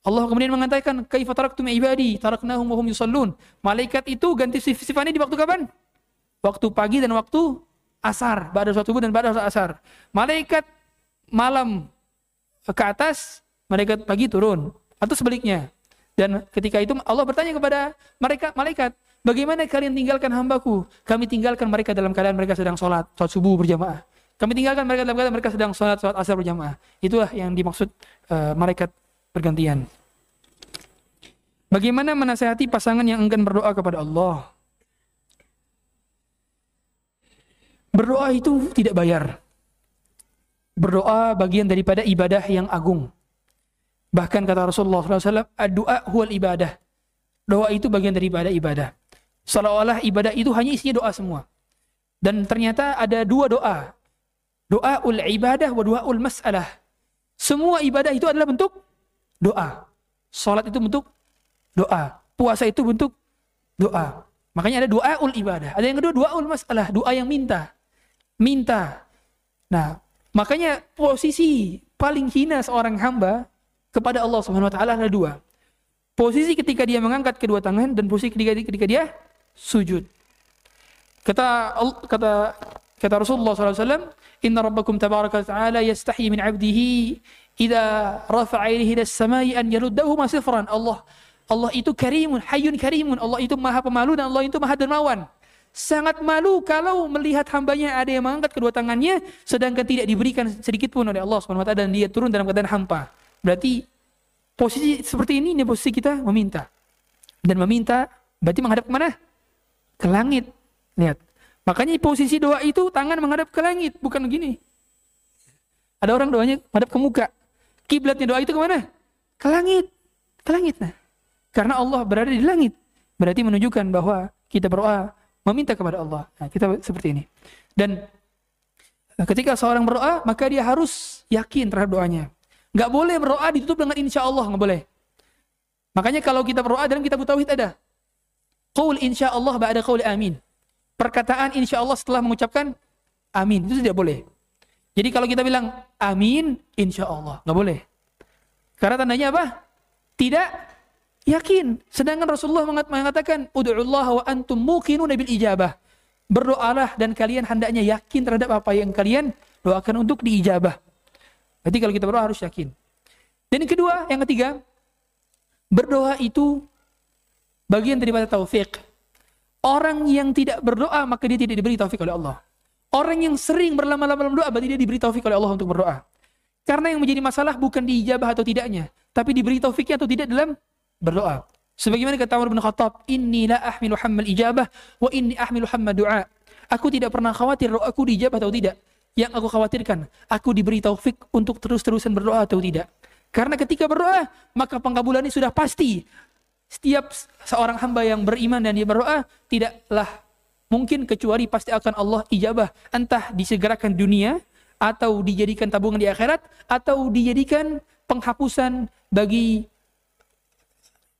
Allah kemudian mengatakan kaifa taraktum ibadi? Taraknahum wa hum yusallun. Malaikat itu ganti sifatnya di waktu kapan waktu pagi dan waktu asar pada suatu subuh dan pada asar malaikat malam ke atas malaikat pagi turun atau sebaliknya dan ketika itu Allah bertanya kepada mereka malaikat Bagaimana kalian tinggalkan hambaku? Kami tinggalkan mereka dalam keadaan mereka sedang sholat, sholat subuh berjamaah. Kami tinggalkan mereka dalam keadaan mereka sedang sholat, sholat asar berjamaah. Itulah yang dimaksud uh, malaikat bergantian. Bagaimana menasehati pasangan yang enggan berdoa kepada Allah? Berdoa itu tidak bayar. Berdoa bagian daripada ibadah yang agung. Bahkan kata Rasulullah SAW, doa huwal ibadah. Doa itu bagian dari ibadah ibadah. Seolah-olah ibadah itu hanya isinya doa semua. Dan ternyata ada dua doa. Doa ul ibadah wa doa ul masalah. Semua ibadah itu adalah bentuk doa. Salat itu bentuk doa. Puasa itu bentuk doa. Makanya ada doa ul ibadah. Ada yang kedua doa ul masalah. Doa yang minta. Minta. Nah, makanya posisi paling hina seorang hamba kepada Allah Subhanahu wa taala ada dua. Posisi ketika dia mengangkat kedua tangan dan posisi ketika, ketika dia sujud. Kata kata kata Rasulullah SAW, Inna Rabbakum tabaraka ta'ala yastahi min abdihi idza rafa'a ilaihi ila samai an masifran. Allah Allah itu karimun, hayyun karimun. Allah itu maha pemalu dan Allah itu maha dermawan. Sangat malu kalau melihat hambanya ada yang mengangkat kedua tangannya sedangkan tidak diberikan sedikit pun oleh Allah SWT dan dia turun dalam keadaan hampa. Berarti posisi seperti ini ini posisi kita meminta. Dan meminta berarti menghadap ke mana? ke langit. Lihat. Makanya posisi doa itu tangan menghadap ke langit, bukan begini. Ada orang doanya menghadap ke muka. Kiblatnya doa itu ke mana? Ke langit. Ke langit. Nah. Karena Allah berada di langit. Berarti menunjukkan bahwa kita berdoa meminta kepada Allah. Nah, kita seperti ini. Dan ketika seorang berdoa, maka dia harus yakin terhadap doanya. Gak boleh berdoa ditutup dengan insya Allah, gak boleh. Makanya kalau kita berdoa dalam kitab tauhid ada Qaul insya Allah ba'da qaul amin. Perkataan insya Allah setelah mengucapkan amin. Itu tidak boleh. Jadi kalau kita bilang amin, insya Allah. Nggak boleh. Karena tandanya apa? Tidak yakin. Sedangkan Rasulullah mengatakan, Udu'ullah wa antum muqinuna bil ijabah. Berdoalah dan kalian hendaknya yakin terhadap apa yang kalian doakan untuk diijabah. Berarti kalau kita berdoa harus yakin. Dan yang kedua, yang ketiga, berdoa itu bagian daripada taufik. Orang yang tidak berdoa maka dia tidak diberi taufik oleh Allah. Orang yang sering berlama-lama dalam doa berarti dia diberi taufik oleh Allah untuk berdoa. Karena yang menjadi masalah bukan diijabah atau tidaknya, tapi diberi taufiknya atau tidak dalam berdoa. Sebagaimana kata Umar bin Khattab, "Inni la ahmilu hammal ijabah wa inni ahmilu hamma du'a." Aku tidak pernah khawatir doaku diijabah atau tidak. Yang aku khawatirkan, aku diberi taufik untuk terus-terusan berdoa atau tidak. Karena ketika berdoa, maka pengkabulannya sudah pasti setiap seorang hamba yang beriman dan dia berdoa tidaklah mungkin kecuali pasti akan Allah ijabah entah disegerakan dunia atau dijadikan tabungan di akhirat atau dijadikan penghapusan bagi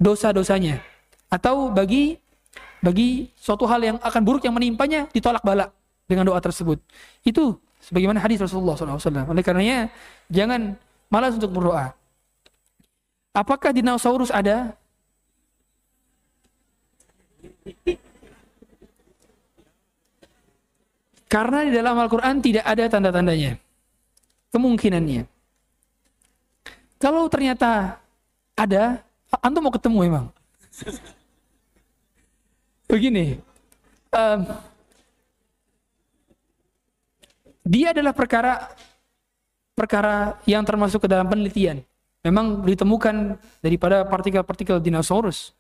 dosa-dosanya. Atau bagi bagi suatu hal yang akan buruk yang menimpanya ditolak bala dengan doa tersebut. Itu sebagaimana hadis Rasulullah SAW oleh karenanya jangan malas untuk berdoa. Apakah dinosaurus ada? Karena di dalam Al-Quran tidak ada tanda-tandanya. Kemungkinannya. Kalau ternyata ada, antum mau ketemu emang. Begini, um, dia adalah perkara perkara yang termasuk ke dalam penelitian. Memang ditemukan daripada partikel-partikel dinosaurus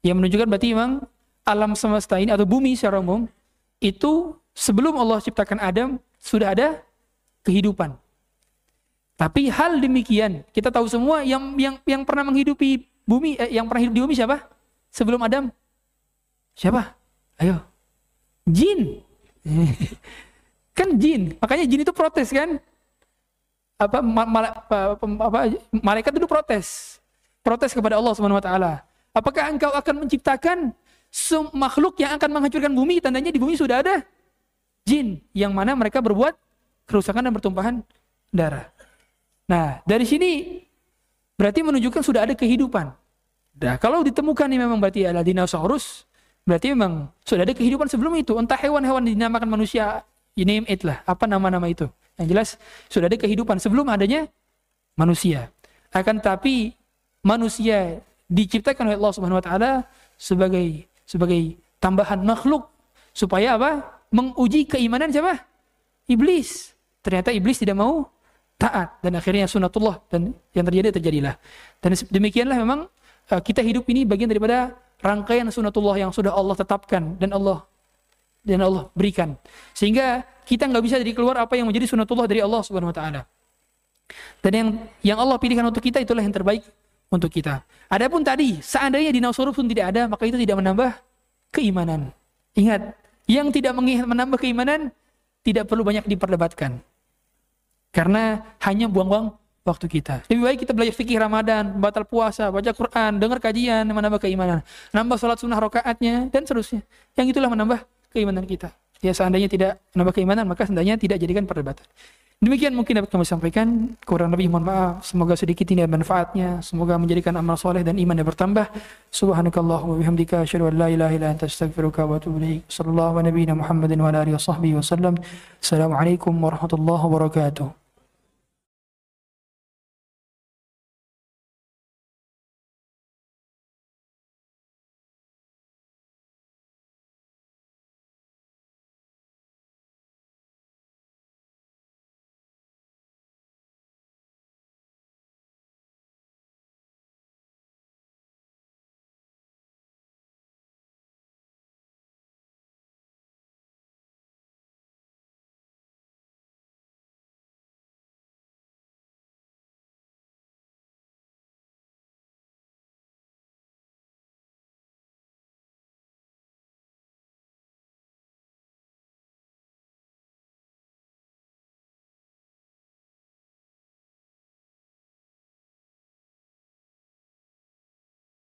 yang menunjukkan berarti memang alam semesta ini atau bumi secara umum itu sebelum Allah ciptakan Adam sudah ada kehidupan. Tapi hal demikian kita tahu semua yang yang yang pernah menghidupi bumi eh, yang pernah hidup di bumi siapa? Sebelum Adam. Siapa? Ayo. Jin. (laughs) kan jin. Makanya jin itu protes kan? Apa, ma ma apa, apa malaikat itu protes. Protes kepada Allah Subhanahu wa taala. Apakah engkau akan menciptakan makhluk yang akan menghancurkan bumi? Tandanya di bumi sudah ada jin yang mana mereka berbuat kerusakan dan bertumpahan darah. Nah, dari sini berarti menunjukkan sudah ada kehidupan. Nah, kalau ditemukan ini memang berarti adalah dinosaurus, berarti memang sudah ada kehidupan sebelum itu. Entah hewan-hewan dinamakan manusia, you name it lah, apa nama-nama itu. Yang jelas sudah ada kehidupan sebelum adanya manusia. Akan tapi manusia diciptakan oleh Allah Subhanahu wa taala sebagai sebagai tambahan makhluk supaya apa? Menguji keimanan siapa? Iblis. Ternyata iblis tidak mau taat dan akhirnya sunatullah dan yang terjadi terjadilah. Dan demikianlah memang kita hidup ini bagian daripada rangkaian sunatullah yang sudah Allah tetapkan dan Allah dan Allah berikan. Sehingga kita nggak bisa jadi keluar apa yang menjadi sunatullah dari Allah Subhanahu wa taala. Dan yang yang Allah pilihkan untuk kita itulah yang terbaik untuk kita. Adapun tadi, seandainya dinosaurus pun tidak ada, maka itu tidak menambah keimanan. Ingat, yang tidak menambah keimanan tidak perlu banyak diperdebatkan. Karena hanya buang-buang waktu kita. Lebih baik kita belajar fikih Ramadan, batal puasa, baca Quran, dengar kajian, menambah keimanan. Nambah sholat sunnah rokaatnya, dan seterusnya. Yang itulah menambah keimanan kita. Ya seandainya tidak menambah keimanan, maka seandainya tidak jadikan perdebatan. Demikian mungkin dapat kami sampaikan. Kurang lebih mohon maaf. Semoga sedikit ini manfaatnya. Semoga menjadikan amal soleh dan iman yang bertambah. Subhanakallah wa bihamdika. Asyadu an la ilaha ila anta wa atubu. Sallallahu wa nabiyina Muhammadin wa wa sahbihi wa. Assalamualaikum warahmatullahi wabarakatuh.